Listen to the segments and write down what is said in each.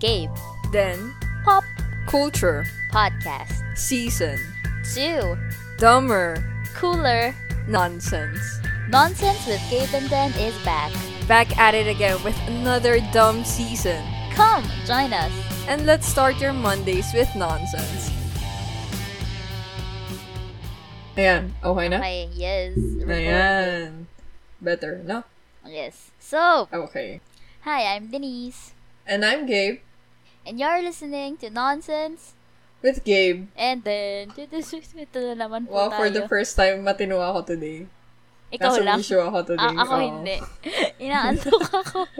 Gabe. Then, Pop culture, Podcast. season, 2. dumber, Cooler nonsense. Nonsense with Gabe and Dan is back. Back at it again with another dumb season. Come, join us. And let's start your Mondays with nonsense. Ayan, okay na? Okay, yes. recording. Ayan. Better, no? Yes. So, Okay. hi, I'm Denise. And I'm Gabe. And you're listening to Nonsense. With Gabe. And then, ito na naman po Wow, tayo. for the first time, matino ako today. Ikaw Nasa lang. issue ako today. A- ako Oo. hindi. Inaantok ako.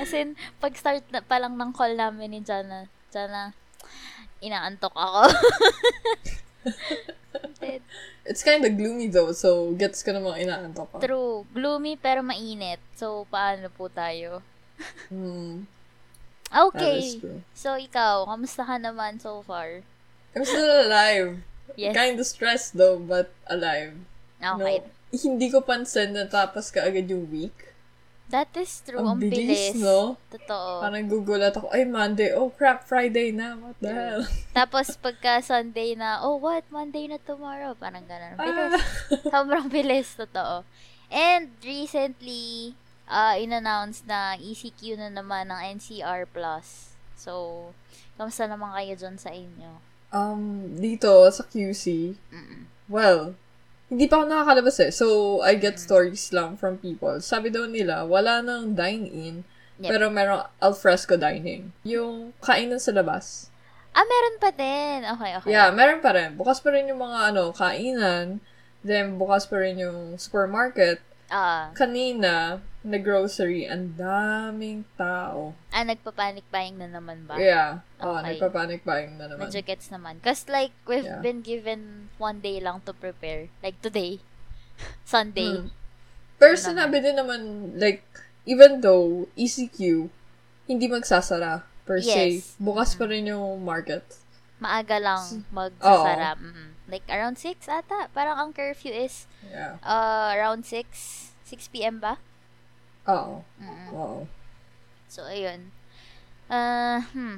As in, pag start na, pa lang ng call namin ni Jana, Jana, inaantok ako. It's kind of gloomy though, so gets ko namang inaantok ko. True. Gloomy pero mainit. So, paano po tayo? Hmm, is Okay. So, ikaw, kamusta ka naman so far? I'm still alive. Yes. Kind of stressed though, but alive. Okay. No, hindi ko pansin na tapos ka agad yung week. That is true. Ang Ang bilis. bilis, no? Totoo. Parang gugulat ako, ay Monday, oh crap, Friday na, what the hell? Tapos, pagka Sunday na, oh, what? Monday na tomorrow. Parang ganun. Bilis. Ah. Sobrang bilis. Totoo. And, recently, uh, in-announce na ECQ na naman ng NCR+. So, kamusta naman kayo dyan sa inyo? Um, dito, sa QC, Mm-mm. well, hindi pa ako nakakalabas eh. So, I get Mm. stories lang from people. Sabi daw nila, wala nang dine-in, Yep. pero merong alfresco dining. Yung kainan sa labas. Ah, meron pa din. Okay, okay. Yeah, meron pa rin. Bukas pa rin yung mga ano, kainan. Then, bukas pa rin yung supermarket. Ah, Kanina, na grocery, ang daming tao. ah, nagpa-panic buying na naman ba? Yeah. Oh, Okay. nagpa-panic buying na naman. Medyo gets naman. Cause like, we've Yeah. been given one day lang to prepare. Like today. Sunday. Hmm. Pero Ano sinabi din naman, like, even though ECQ, hindi magsasara per se, Yes. bukas pa rin yung market. Maaga lang magsasara. Mm-mm. Like around 6 ata. Parang ang curfew is Yeah. uh, around 6. 6 p.m. ba? Oo. Mm-mm. Oo. So, ayun. Uh, hmm.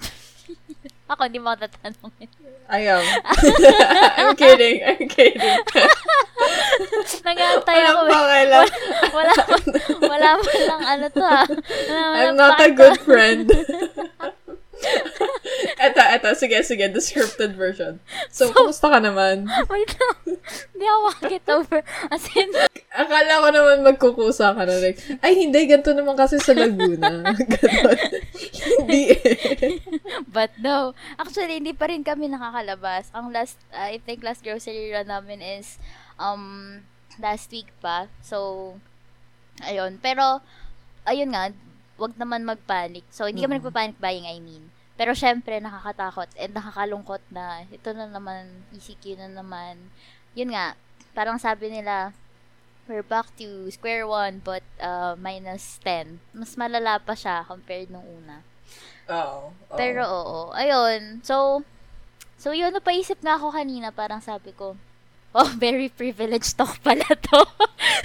Ako, hindi mo ako tatanungin. I am. I'm kidding. I'm kidding. Nag-aantay ako. Walang eh. pakialam. Wala, wala man lang ano to ha. Wala man I'm not a good friend. Eto, eto. Sige, sige. The scripted version. So, kumusta ka naman? Wait lang. Hindi ako makakit over. As in, Akala ko naman magkukusa ka na. Like, ay, hindi. Ganito naman kasi sa Laguna. Ganon. hindi eh. but no. Actually, hindi pa rin kami nakakalabas. Ang last, uh, I think last grocery run namin is um last week pa. So, ayun. Pero, ayun nga, wag naman magpanic. So, hindi kami Mm. nagpa-panic buying, I mean. Pero syempre, nakakatakot and nakakalungkot na ito na naman, ECQ na naman. Yun nga, parang sabi nila, we're back to square one but uh, minus 10. Mas malala pa siya compared nung una. Oo. oo. Pero oo, ayun. So, so yun, napaisip nga ako kanina, parang sabi ko, oh, very privileged talk pala to.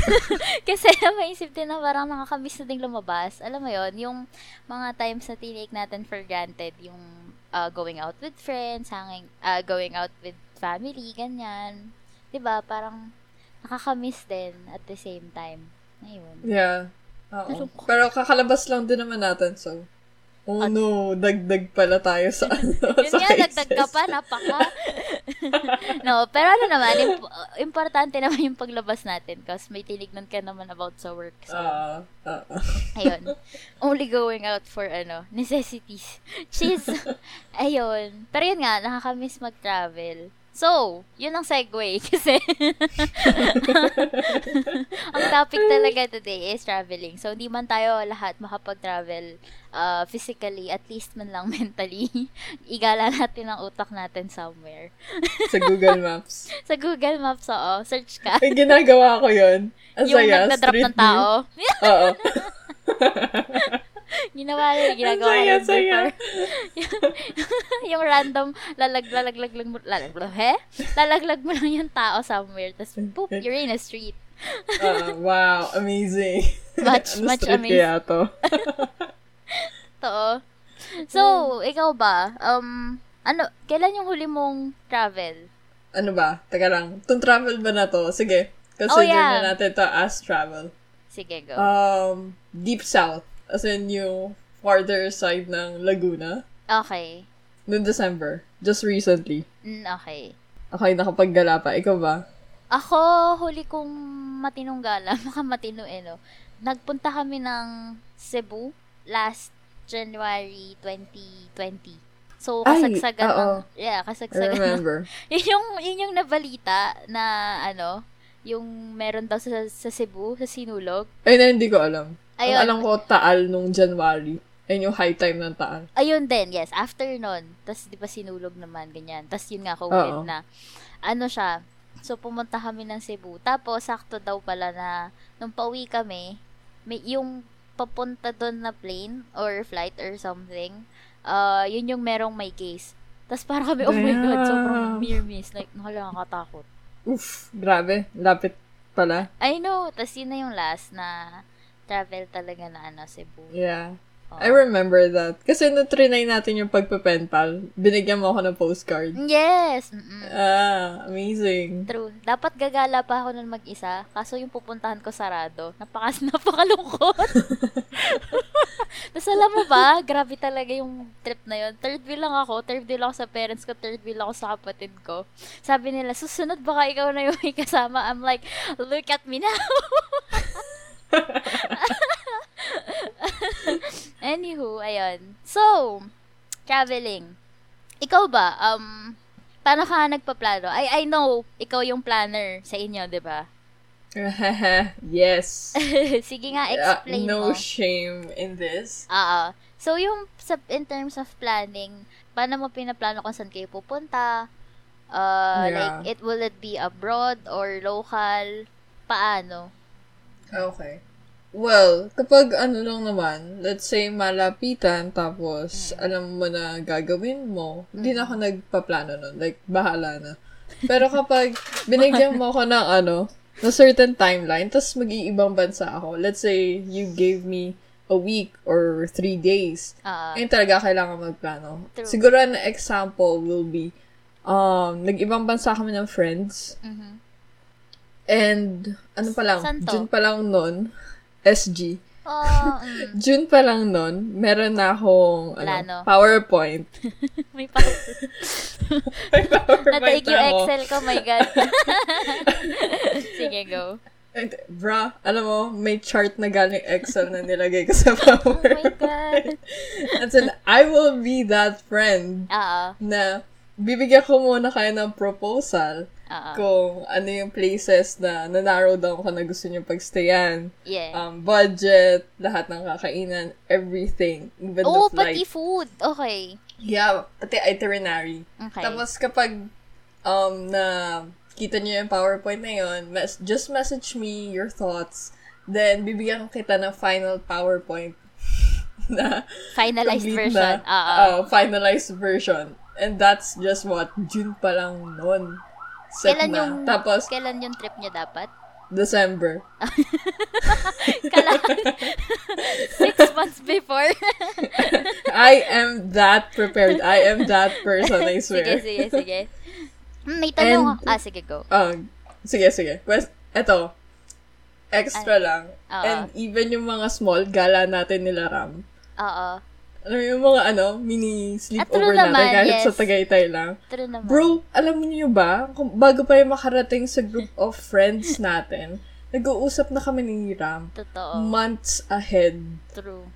Kasi napaisip din na parang nakakamiss na ding lumabas. Alam mo yon yung mga times na tinake natin for granted, yung uh, going out with friends, hanging, uh, going out with family, ganyan. 'Di ba Parang nakakamiss din at the same time. Ayun. Yeah. Oo. Nalungkot. Pero kakalabas lang din naman natin, so. Oh no, dagdag pala tayo sa ano. Yun sa nga, nagdag ka pa, napaka. no, pero ano naman, imp- importante naman yung paglabas natin kasi may tinignan ka naman about sa work. So, ah, ah. ayun. Only going out for, ano, necessities. Cheese. ayun. Pero yun nga, nakakamiss mag-travel. So, yun ang segue kasi ang topic talaga today is traveling. So, hindi man tayo lahat makapag-travel uh, physically, at least man lang mentally. Igala natin ang utak natin somewhere. sa Google Maps. Sa Google Maps, oo. Search ka. Ay, ginagawa ko yun. Ang yung saya, nagdadrop ng tao. Oo. Ginawa nila, ginagawa nila saya. before. yung random, lalag, lalaglag lang mo, lalaglag, he? Lalaglag mo lang yung tao somewhere, tapos, poop, you're in a street. Ah, wow, amazing. Much, ano much amazing. kaya to? So, ikaw ba? Um, ano, kailan yung huli mong travel? Ano ba? Teka lang. Itong travel ba na to? Sige. Consider Oh, yeah. na natin to as travel. Sige, go. Um, deep south. As in yung farther side ng Laguna. okay. Noong December. Just recently. Mm, okay. Okay, nakapaggala pa. Ikaw ba? Ako, huli kong matinong gala, maka matino eh, no? Nagpunta kami ng Cebu last January 2020. So, Ay, kasagsagan oo. ng, yeah, I kasagsagan ng, remember. yun yung, yun yung nabalita na, ano, yung meron daw sa, sa Cebu, sa Sinulog. Ay, na, hindi ko alam. Ayun. Ang alam ko, Taal nung January. Ayun yung high time ng Taal. Ayun din, yes. After nun, tas di ba sinulog naman, ganyan. Tas yun nga, COVID Oo. na. Ano siya, so pumunta kami ng Cebu. Tapos, sakto daw pala na, nung pauwi kami, may, yung papunta doon na plane or flight or something, uh, yun yung merong may case. Tapos parang kami, oh my God, Damn. sobrang near miss. Like, nakakatakot. Oof, grabe. Lapit pala. I know. Tapos yun na yung last na travel talaga na ano, Cebu. Yeah. Oo. I remember that. Kasi nung trinay natin yung pagpapenpal, binigyan mo ako ng postcard. Yes! Mm-mm. Ah, amazing. True. Dapat gagala pa ako nun mag-isa. Kaso yung pupuntahan ko sarado. Napakas, napakalungkot. Tapos alam mo ba, grabe talaga yung trip na yun. Third wheel lang ako. Third wheel ako sa parents ko. Third wheel ako sa kapatid ko. Sabi nila, susunod baka ikaw na yung may kasama. I'm like, look at me now. Anywho, ayun. So, traveling. Ikaw ba, um, paano ka nagpaplano? I, I know, ikaw yung planner sa inyo, di ba? yes. Sige nga, Uh, explain no mo. shame in this. Oo. So, yung sa, in terms of planning, paano mo pinaplano kung saan kayo pupunta? Uh, Yeah. Like, it will it be abroad or local? Paano? Okay. Well, kapag ano lang naman, let's say malapitan, tapos Mm. alam mo na gagawin mo, hindi na ako nagpaplano nun. Like, bahala na. Pero kapag binigyan mo ako ng ano, na certain timeline, tapos mag-iibang bansa ako, let's say you gave me a week or three days, Ah, Ayun talaga kailangan magplano. True. Siguro an example will be, um, nag-ibang bansa kami ng friends, mhm. and ano pa lang, Saan to? June pa lang nun, SG. Oh, mm. June pa lang nun, meron na akong ano, PowerPoint. May pa. May PowerPoint Nadaig yung ako. Excel ko, my God. Sige, go. And, bra, alam mo, may chart na galing Excel na nilagay ko sa Oh my PowerPoint. God. And then, I will be that friend Oo. na bibigyan ko muna kayo ng proposal Oo. kung ano yung places na na-narrow down ko na gusto nyo pagstayan. Yeah. Um, budget, lahat ng kakainan, everything. Even Oo, the pati flight. food. Okay. Yeah, pati itinerary. Okay. Tapos kapag um, na kita nyo yung PowerPoint na yun, mes- just message me your thoughts. Then, bibigyan ko kita ng final PowerPoint na Finalized version. Na, oh, finalized version. And that's just what, June pa lang nun. Set Kailan na. yung, Tapos, kailan yung trip niya dapat? December. Kala, six months before. I am that prepared. I am that person, I sige, swear. sige, sige. Hmm, May tanong. And- ah, sige, go. Oh, sige, sige. Pues, eto, extra lang. Oo. And even yung mga small, gala natin nila Ram. Oo. Ano yung mga ano, mini true sleepover natin naman, kahit yes. sa Tagaytay lang. True naman. Bro, alam niyo ba, kung bago pa yung makarating sa group of friends natin, nag-uusap na kami ni Ram Totoo. months ahead True.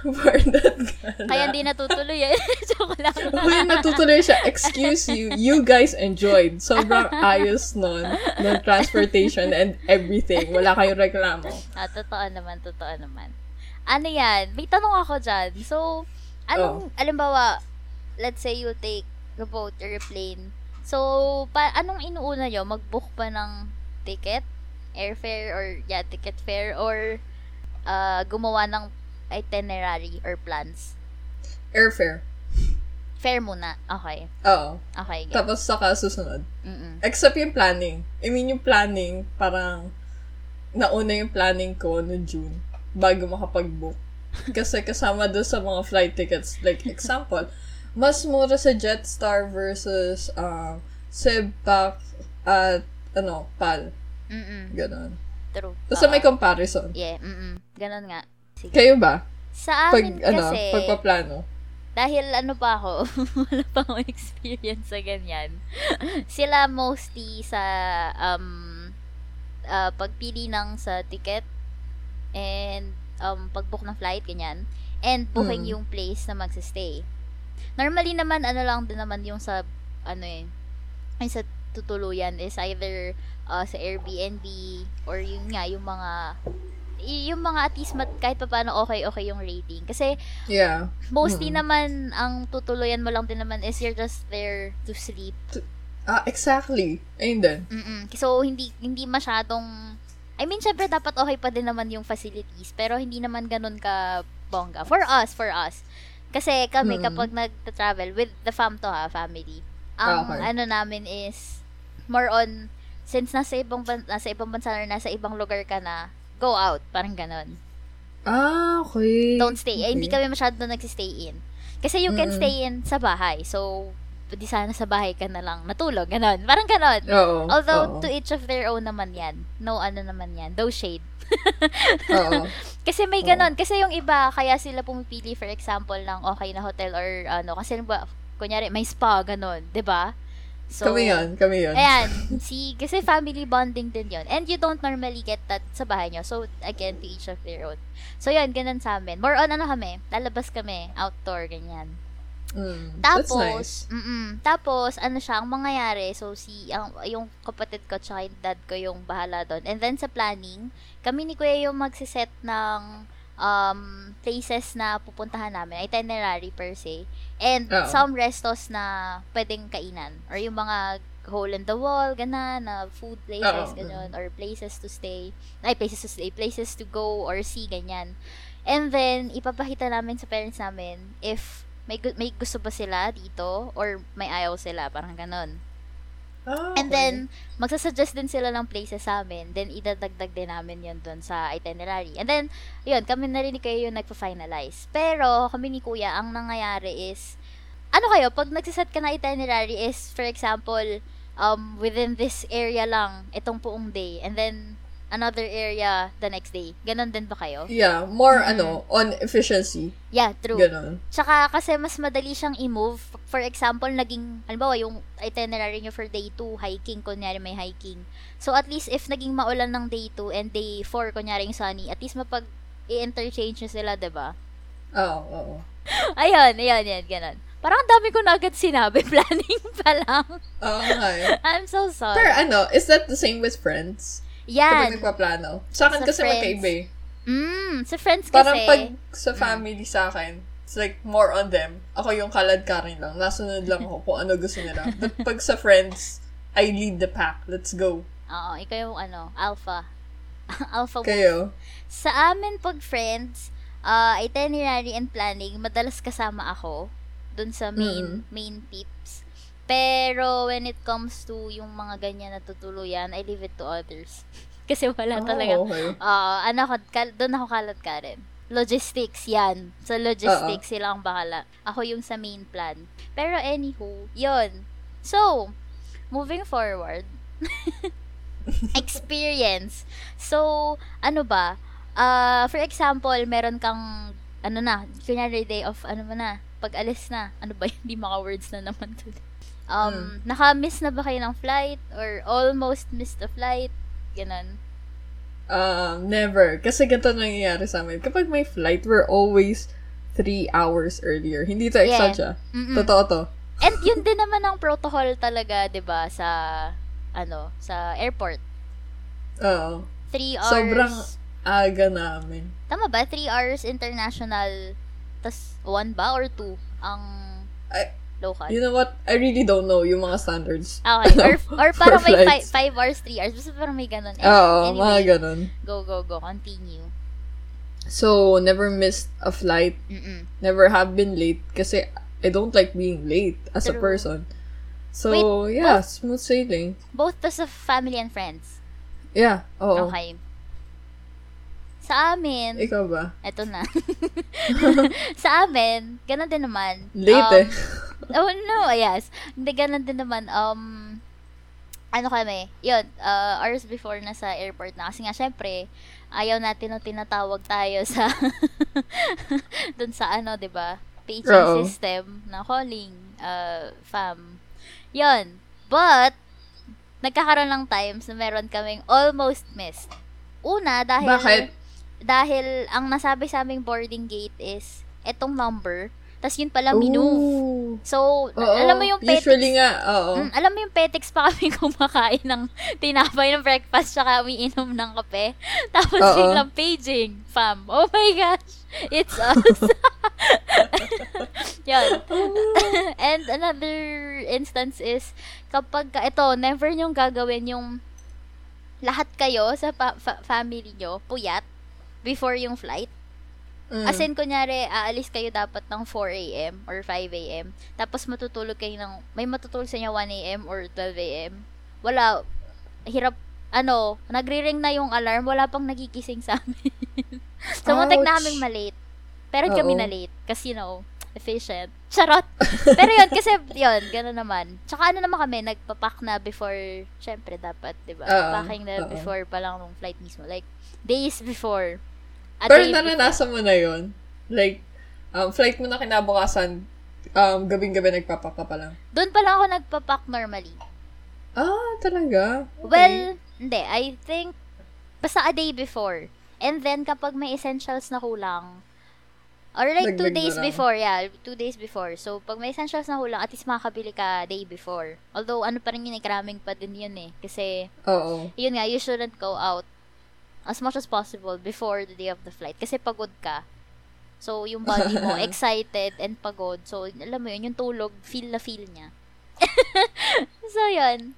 for that gala. Kaya hindi natutuloy eh. Joke lang. Uy, natutuloy siya. Excuse you. You guys enjoyed. Sobrang ayos nun. ng transportation and everything. Wala kayong reklamo. Ah, totoo naman, totoo naman. Ano yan? May tanong ako dyan. So, anong, Oh. alimbawa, let's say you take the boat or a plane. So, pa, anong inuuna nyo? Mag-book pa ng ticket? Airfare or, yeah, ticket fare? Or, uh, gumawa ng itinerary or plans? Airfare. Fare muna. Okay. Oo. Okay, get. Tapos saka susunod. Mm-mm. Except yung planning. I mean, yung planning, parang nauna yung planning ko no June bago makapag-book. Kasi kasama doon sa mga flight tickets. Like, example, mas mura sa Jetstar versus um, Sebpac at ano, PAL. Mm-mm. Ganon. True. Basta may comparison. Yeah, mm Ganon nga. Sige. Kayo ba? Sa Pag, amin ano, kasi, pagpaplano. dahil ano pa ako, wala pa akong experience sa ganyan. Sila mostly sa um, uh, pagpili ng sa ticket and um, pag-book ng flight, ganyan. And booking Mm. yung place na magsistay. Normally naman, ano lang din naman yung sa, ano eh, yung sa tutuluyan is either uh, sa Airbnb or yung nga, yung mga yung mga at least mat, kahit pa paano okay okay yung rating kasi Yeah. mostly Mm. naman ang tutuluyan mo lang din naman is you're just there to sleep Ah, exactly. Ayun din. Mm-mm. so hindi hindi masyadong I mean syempre dapat okay pa din naman yung facilities pero hindi naman ganun ka bongga for us for us kasi kami Mm. kapag nagta-travel with the fam to ha family ang Okay. ano namin is more on since nasa ibang ban- nasa ibang bansa or nasa ibang lugar ka na go out parang ganun Ah, okay. don't stay eh, hindi Okay. kami masyado nagsi-stay in kasi you can Mm-mm. stay in sa bahay so di sana sa bahay ka na lang natulog ganon parang ganon Oo. Although, oo. to each of their own naman yan. No, ano naman yan. No shade. Oo. Kasi may Oo. ganon. Kasi yung iba, kaya sila pumipili, for example, ng okay na hotel or ano. Kasi, ba, kunyari, may spa, ganon. 'di ba So, kami yan. Kami yan. Ayan. Si, kasi family bonding din yon And you don't normally get that sa bahay nyo. So, again, to each of their own. So, yun, ganun sa amin. More on, ano kami, lalabas kami, outdoor, ganyan. Mm, Tapos, nice. mm tapos, ano siya, ang mangyayari, so si, ang, yung kapatid ko tsaka yung dad ko yung bahala doon. And then sa planning, kami ni Kuya yung magsiset ng um, places na pupuntahan namin, itinerary per se. And Oo. some restos na pwedeng kainan. Or yung mga hole in the wall, gana, na food places, ganyan, or places to stay. Ay, places to stay, places to go or see, ganyan. And then, ipapakita namin sa parents namin if may, gu- may gusto ba sila dito or may ayaw sila, parang ganon. Ah, And okay. then, magsasuggest din sila ng places sa amin. Then, idadagdag din namin yun dun sa itinerary. And then, yun, kami na rin kayo yung nagpa-finalize. Pero, kami ni Kuya, ang nangyayari is, ano kayo, pag nagsiset ka na itinerary is, for example, um, within this area lang, itong puong day. And then, another area the next day. Ganon din ba kayo? Yeah, more Mm. ano, on efficiency. Yeah, true. Ganon. Tsaka kasi mas madali siyang i-move. For example, naging, halimbawa, yung itinerary nyo for day 2, hiking, kunyari may hiking. So, at least if naging maulan ng day 2 and day 4, kunyari yung sunny, at least mapag i-interchange nyo sila, 'di ba Oo, oo. Ayun, ayun, ayun, ganun. Parang ang dami ko na agad sinabi, planning pa lang. Oo nga eh. I'm so sorry. Pero ano, is that the same with friends? Kapag Yan. nagpaplano. Sa akin Sa kasi friends. magkaiba eh. Mm, sa friends kasi. Parang pag sa family sa akin, it's like more on them. Ako yung kalad ka rin lang. Nasunod lang ako kung ano gusto nila. But pag sa friends, I lead the pack. Let's go. Oo, ikaw yung ano, alpha. alpha wolf. Kayo. Sa amin pag friends, uh, itinerary and planning, madalas kasama ako dun sa main Mm. main tips. Pero when it comes to yung mga ganyan na tutuluyan, I leave it to others. Kasi wala Oh, talaga. okay. Ah, ano ako, kal- doon ako kalat ka rin. Logistics, yan. Sa logistics, sila ang bahala. Ako yung sa main plan. Pero anywho, yon So, moving forward, experience. So, ano ba? Ah, for example, meron kang, ano na, kunyari day of, ano mo na, pag alis na, ano ba, hindi maka words na naman to. Um, naka-miss na ba kayo ng flight? Or almost missed the flight? Ganon. Um, never. Kasi ganito nangyayari sa amin. Kapag may flight, we're always three hours earlier. Hindi to Yeah. exagger. Mm-mm. Totoo to. And yun din naman ang protocol talaga, 'di ba, sa ano, sa airport. Oo. Three hours. Sobrang aga namin. Tama ba? Three hours international, tas one ba or two ang I- local? You know what? I really don't know yung mga standards. Okay. Or, or for parang may five, flights. five hours, three hours. Basta parang may ganun. Eh, Oo, anyway, mga ganun. Go, go, go. Continue. So, never missed a flight. Mm-mm. Never have been late kasi I don't like being late as a True. person. So, Wait, yeah, what? smooth sailing. Both to sa family and friends. Yeah, oo. Okay. Sa amin, Ikaw ba? eto na. sa amin, ganun din naman. Late Um, eh. Oh no, yes. Hindi ganun din naman. Um, ano kami, yun, uh, hours before na sa airport na. Kasi nga, syempre, ayaw natin na tinatawag tayo sa, dun sa ano, 'di ba Oo. system na calling, uh, fam. Yun. But, nagkakaroon ng times na meron kaming almost missed. Una, dahil, Bakit? Dahil ang nasabi sa aming boarding gate is, etong number, tas yun pala minu. Ooh. So, Oo. alam mo yung petics, Usually nga, oo. Mm, alam mo yung petics pa kami kumakain ng tinapay ng breakfast tsaka umiinom ng kape. Tapos Oo. biglang paging, fam. Oh my gosh, it's us. Yun. And another instance is, kapag, ka- ito, never nyong gagawin yung lahat kayo sa pa- fa- family nyo, puyat, before yung flight. Mm. As in, kunyari, aalis kayo dapat ng 4 a.m. or 5 a.m. Tapos matutulog kayo ng, may matutulog sa inyo 1 a.m. or 12 a.m. Wala, hirap, ano, nagre-ring na yung alarm, wala pang nagigising sa amin. so, muntik na kaming malate. Pero kami na late. Kasi, you know, efficient. Charot! Pero yun, kasi, yun, gano'n naman. Tsaka ano naman kami, nagpapak na before, syempre, dapat, di ba? Packing na Oo. before pa lang nung flight mismo. Like, days before. A Pero naranasan mo na yon Like, um, flight mo na kinabukasan, um, gabing-gabi nagpapak ka pa lang. Doon pa lang ako nagpapak normally. Ah, talaga? Okay. Well, hindi. I think, basta a day before. And then, kapag may essentials na kulang, or like two Dagdag na days before, yeah, two days before. So, pag may essentials na kulang, at least makakabili ka day before. Although, ano pa rin yun, eh, karaming pa din yun eh. Kasi, Oo. yun nga, you shouldn't go out as much as possible before the day of the flight. Kasi pagod ka. So, yung body mo, excited and pagod. So, alam mo yun, yung tulog, feel na feel niya. so, yun.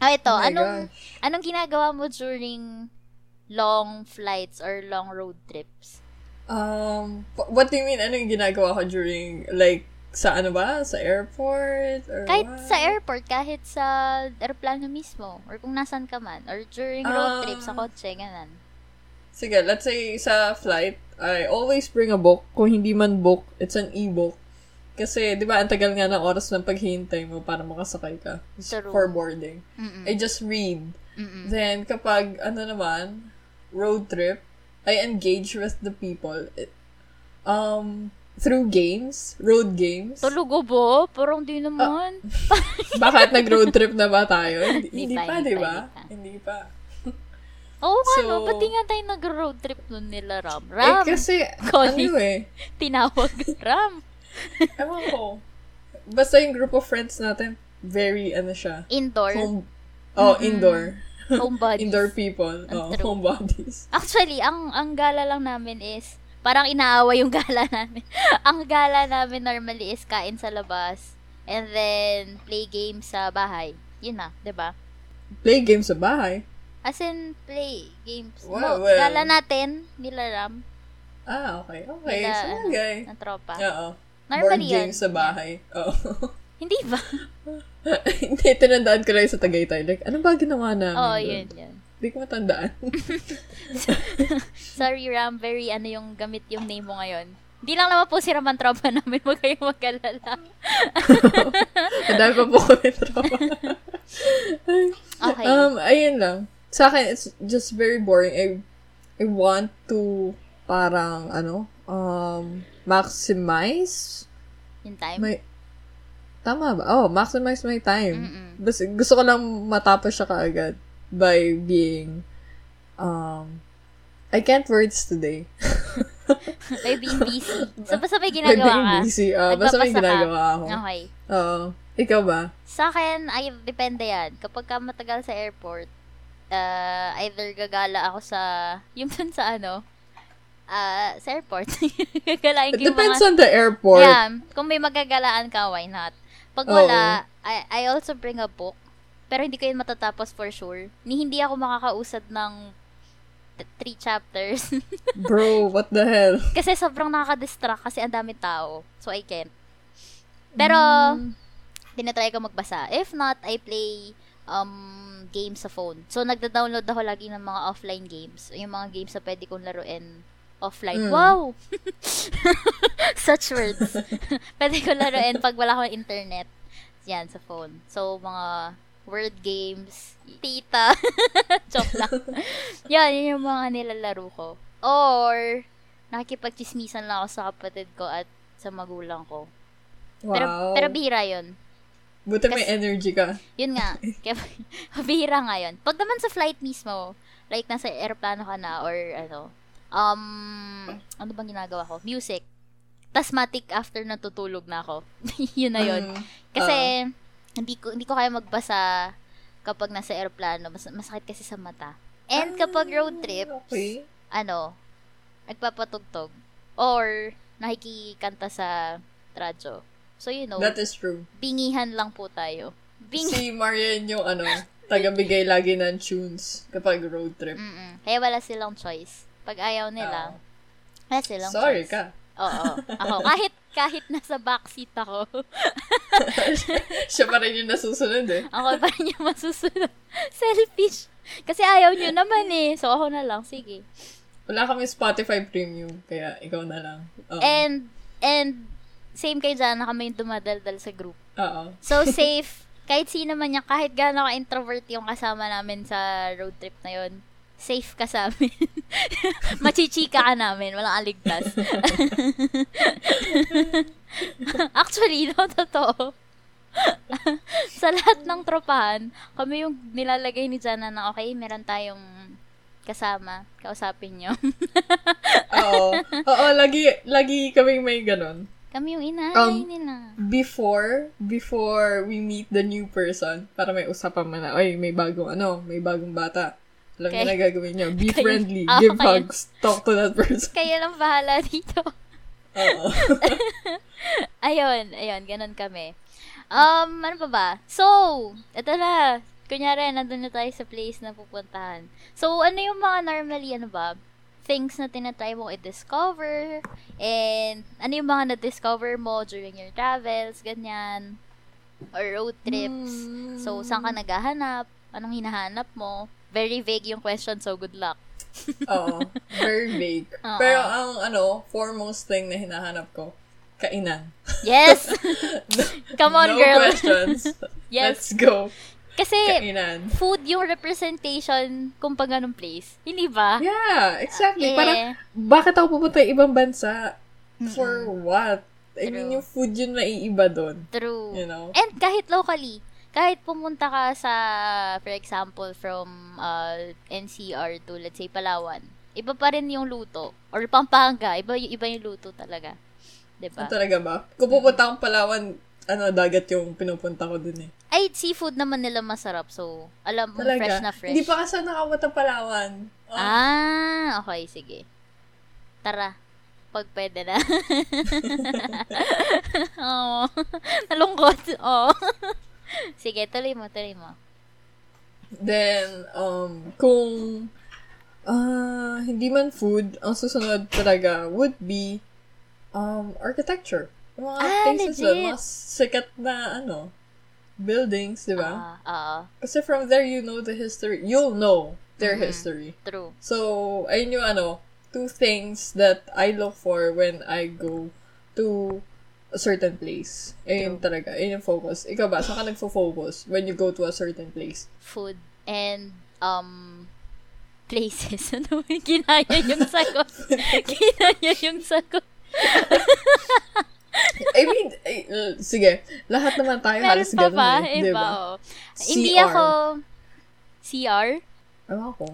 Ah, ito, Oh anong, gosh. anong ginagawa mo during long flights or long road trips? Um, wh- what do you mean? Ano yung ginagawa ko during, like, sa ano ba? Sa airport? Or Kahit what? sa airport, kahit sa aeroplano mismo, or kung nasan ka man, or during road Ah. trip sa kotse, ganun. Sige, let's say sa flight, I always bring a book. Kung hindi man book, it's an e-book. Kasi, di ba, ang tagal nga ng oras ng paghihintay mo para makasakay ka. True. For boarding. Mm-mm. I just read. Mm-mm. Then, kapag, ano naman, road trip, I engage with the people. It- Um, through games, road games. Tulugo bo? Parang di naman. Bakit nag-road trip na ba tayo? Hindi, pa, di ba? hindi pa. Oo nga, So- no? Ba't di nga tayo nag-road trip nun nila, Ram? Eh, Ram, kasi, Connie. ano eh, tinawag. Ram. ewan ko. Basta yung group of friends natin, very, ano siya, Indoor. home, oh, indoor. Home bodies. Indoor people. Ang Oh, true. homebodies. Actually, ang ang gala lang namin is, parang inaaway yung gala namin. ang gala namin normally is kain sa labas, and then play games sa bahay. Yun na, 'di ba? Play games sa bahay. As in, play games. Well, no, well. gala natin, nila Ram, Ah, okay. Okay. nila, so, ano, ng tropa. Oo. Normally Board games sa bahay. Oo. Hindi ba? Hindi, tinandaan ko lang sa Tagaytay. Like, ano ba ginawa namin? Oo, oh, yun, yun. Hindi ko matandaan. Sorry, Ram. Very, ano yung gamit yung name mo ngayon. Hindi lang naman po si Ram ang tropa namin. Huwag kayong mag-alala. Ang dami pa po kami tropa. Okay. Um, ayun lang. Sa akin, it's just very boring. I, I want to parang, ano, um, maximize yung time. my, tama ba? Oh, maximize my time. Bas, gusto ko lang matapos siya kaagad by being, um, I can't words today. By being busy. So, basta may By ginagawa being ka. busy. Uh, basta may Nagbabasa ka. ginagawa ako. Okay. Oo. Ikaw ba? Sa akin, ay, depende yan. Kapag ka matagal sa airport, uh, either gagala ako sa, yung dun sa ano, ah sa airport. Gagalain It ko yung depends mga, on the airport. yeah, kung may magagalaan ka, why not? Pag wala, I, I also bring a book, pero hindi ko yun matatapos for sure. Ni hindi ako makakausad ng th- three chapters. Bro, what the hell? kasi sobrang nakaka-distract kasi ang dami tao. So, I can't. Pero, Mm. tinatry ko magbasa. If not, I play um, games sa phone. So, nagda-download ako lagi ng mga offline games. Yung mga games na pwede kong laruin offline. Mm. Wow! Such words. pwede ko laruin pag wala akong internet. Yan, sa phone. So, mga word games, tita. Joke lang. yan, yun yung mga nilalaro ko. Or, nakikipagchismisan lang ako sa kapatid ko at sa magulang ko. Wow. Pero, pero bihira yun. Buti may energy ka. Yun nga. Kaya, bihira nga yun. Pag naman sa flight mismo, like nasa aeroplano ka na or ano, um, ano bang ginagawa ko? Music. Tasmatic after natutulog na ako. yun na yun. Mm, Kasi, hindi ko hindi ko kaya magbasa kapag nasa aeroplano. Mas, masakit kasi sa mata. And kapag road trip, Okay. ano, nagpapatugtog. Or, nakikikanta sa radyo. So, you know, That is true. bingihan lang po tayo. Bing Si Marian yung ano, tagabigay lagi ng tunes kapag road trip. Mm-mm. Kaya wala silang choice. Pag ayaw nila, Oo. wala silang Sorry choice. ka. Oo. Ako, kahit, kahit nasa backseat ako, Siya pa rin yung nasusunod eh. ako pa rin yung masusunod. Selfish. Kasi ayaw nyo naman eh. So, ako na lang. Sige. Wala kami Spotify Premium, kaya ikaw na lang. Oo. And, and, same kay Jana kami yung dumadaldal sa group. Oo. So, safe. kahit sino man yan, kahit gaano ka-introvert yung kasama namin sa road trip na yon safe ka sa amin. Machichika ka namin. Walang aligtas. Actually, no, totoo. sa lahat ng tropahan, kami yung nilalagay ni Jana na, okay, meron tayong kasama. Kausapin nyo. Oo. Oo, lagi, lagi kami may ganun. kami yung inay Um, nila. Before, before we meet the new person, para may usapan man na, ay, may bagong ano, may bagong bata. Alam Okay. na gagawin niyo. Be Kayo- friendly. Ah, give kayo- hugs. Talk to that person. Kaya lang bahala dito. Oo. ayun, ayun, ganun kami. Um, ano pa ba? So, eto na. Kunyari, nandun na tayo sa place na pupuntahan. So, ano yung mga normally, ano ba? Things na tinatry mong i-discover. And, ano yung mga na-discover mo during your travels, ganyan. Or road trips. So, saan ka naghahanap? Anong hinahanap mo? Very vague yung question, so good luck. Oo. Very vague. Oo. Pero ang ano, foremost thing na hinahanap ko, kainan. Yes! Come on, no girl. questions. Yes. Let's go. Kasi, Kainan. food yung representation kung pag ganong place. Hindi ba? Yeah, exactly. Eh. Parang, bakit ako pupunta ibang bansa? For what? I mean, True. yung food yun naiiba doon. True. You know? And kahit locally, kahit pumunta ka sa, for example, from uh, NCR to, let's say, Palawan, iba pa rin yung luto. Or Pampanga, iba, iba yung luto talaga. 'Di ba? Talaga ba? Kung pupunta akong Palawan, ano, dagat yung pinupunta ko dun eh. Ay, seafood naman nila masarap. So, alam mo, Talaga. fresh na fresh. Hindi pa kasi nakapunta Palawan. Oh, Ah, okay, sige. Tara. Pag pwede na. Oo. Nalungkot. Oo. sige, tuloy mo, tuloy mo. Then, um, kung ah hindi man food, ang susunod talaga would be um, architecture. Yung mga Ah, places na legit. mas sikat na, ano, buildings, di ba? Ah, oo. Kasi from there, you know the history. You'll know their Mhm. history. True. So, ayun yung ano, two things that I look for when I go to a certain place. Ayun talaga, ayun yung focus. Ikaw ba, saan ka nagfo-focus when you go to a certain place? Food and, um, places. Ano yung ginaya yung sagot? ginaya yung sagot. I mean, ay, uh, sige, lahat naman tayo Meron halos pa ganun ba? eh, Iba, di ba? oo. Hindi CR. ako... CR? Ewan ko.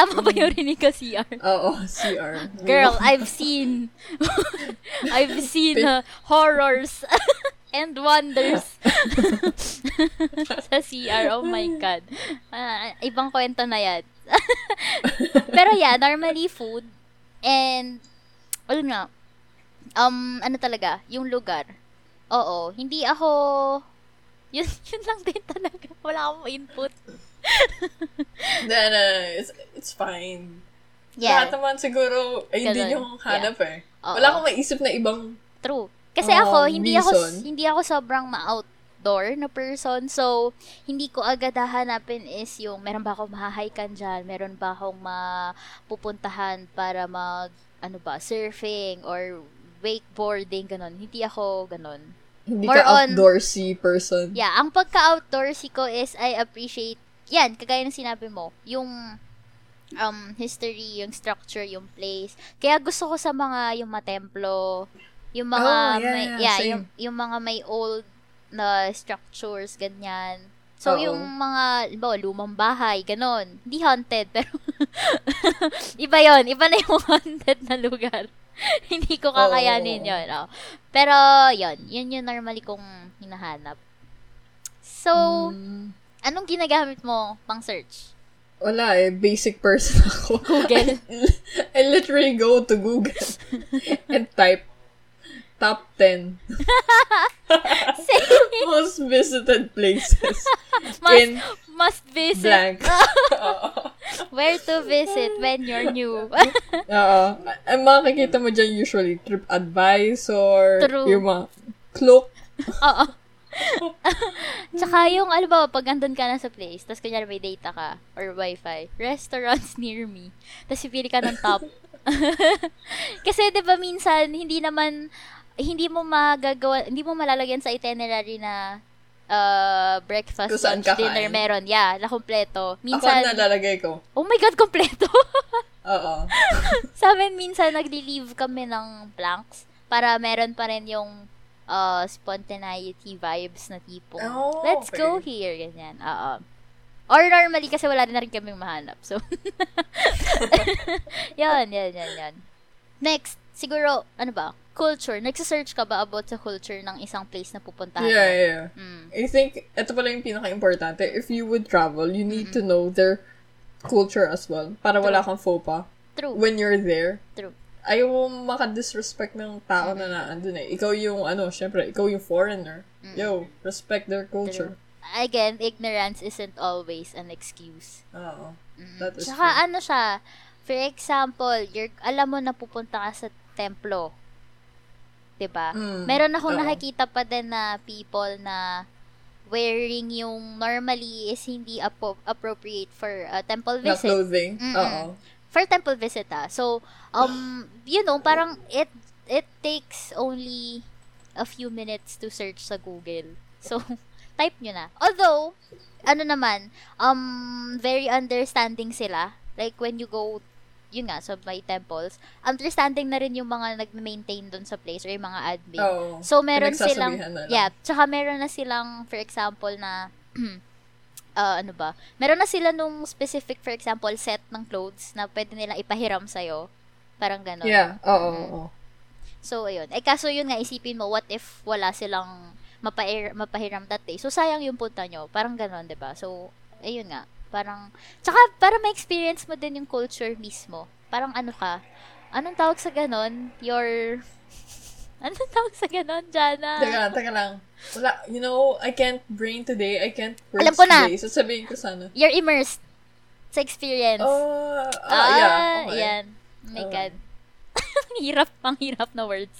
Tama ba yung rinig ko CR? Oo, CR. Girl, I've seen I've seen uh, horrors and wonders sa CR. Oh my God. Ah, ibang kwento na yan. Pero yeah, normally food and ayun nga, um, ano talaga, yung lugar. Oo, hindi ako, yun, yun lang din talaga. Wala akong input. Then, uh, it's, it's fine. Yeah. Lahat naman siguro, ay, hindi Ganun. yung hanap eh. Oo. Wala akong maisip na ibang True. Kasi Um, ako, hindi ako reason? hindi ako sobrang ma-out outdoor na person. So, hindi ko agad hahanapin is yung meron ba akong mahahaykan dyan, meron ba akong mapupuntahan para mag, ano ba, surfing or wakeboarding, ganon. Hindi ako ganon. Hindi More ka on- outdoorsy person. Yeah, ang pagka-outdoorsy ko is I appreciate, yan, kagaya ng sinabi mo, yung um, history, yung structure, yung place. Kaya gusto ko sa mga, yung matemplo, yung mga, Oh, yeah, may, yeah, same. yung, yung mga may old na structures, ganyan. So, Oo. yung mga, ba, lumang bahay, ganon. Hindi haunted, pero iba yon Iba na yung haunted na lugar. Hindi ko kakayanin yun. Oh. Pero, yon Yun yung normally kong hinahanap. So, Mm, anong ginagamit mo pang search? wala eh. Basic person ako. Google. I literally go to Google and type top 10 most visited places must, in must visit. blank. Where to visit when you're new. Oo. Ang makikita mo dyan usually, TripAdvisor, True. yung mga Klook. Oo. Tsaka yung, ano ba, pag andun ka na sa place, tapos kunyari may data ka, or wifi, restaurants near me, tapos pipili ka ng top. Kasi, di ba, minsan, hindi naman, hindi mo magagawa, hindi mo malalagyan sa itinerary na uh, breakfast, Kung lunch, dinner, meron. Yeah, na kompleto. Ako Minsan, nalalagay ko. oh my God, kompleto! Oo. sa amin, minsan, nagli-leave kami ng blanks para meron pa rin yung uh, spontaneity vibes na tipong, Oh, let's okay. go here, ganyan. Oo. Or normally, kasi wala na rin kaming mahanap. So, yan, yan, yan, yan. Next, siguro, ano ba? Culture. Nagsasearch ka ba about sa culture ng isang place na pupuntahan? Yeah, yeah, yeah. Mm. I think, ito pala yung pinaka-importante. If you would travel, you need to know their culture as well. Para wala kang faux pas. True. When you're there, True. Ayaw mo makadisrespect ng tao na naandun eh. Ikaw yung, ano, syempre, ikaw yung foreigner. Yo, respect their culture. Again, ignorance isn't always an excuse. Oo. That is Tsaka true. ano siya, for example, you're, alam mo na pupunta ka sa templo. 'Di ba? Mm, Meron akong oo. nakikita pa din na people na wearing yung normally is hindi appro- appropriate for a temple Na visit. clothing. Mm-mm. Oo. For temple visit ah. So, um, you know, parang it it takes only a few minutes to search sa Google. So, type nyo na. Although, ano naman, um, very understanding sila. Like, when you go, yun nga, sa may temples, understanding na rin yung mga nag-maintain doon sa place or yung mga admin. Oo. So, meron silang, yeah, tsaka meron na silang, for example, na, uh, ano ba, meron na sila nung specific, for example, set ng clothes na pwede nilang ipahiram sa'yo. Parang gano'n. Yeah. Oo, oo. So, ayun. Eh, kaso yun nga, isipin mo, what if wala silang mapair, mapahiram that day? So, sayang yung punta nyo. Parang gano'n, 'di ba So, ayun nga. Parang, tsaka, para ma-experience mo din yung culture mismo. Parang ano ka, anong tawag sa gano'n? Your, anong tawag sa gano'n, Jana? Teka, teka lang. Wala, you know, I can't brain today. I can't words Alam ko na. today. Sasabihin ko sana. You're immersed sa experience. Oh, ah, ah, yeah. Okay. yan. Oh my Okay. God. Hirap, ang hirap na words.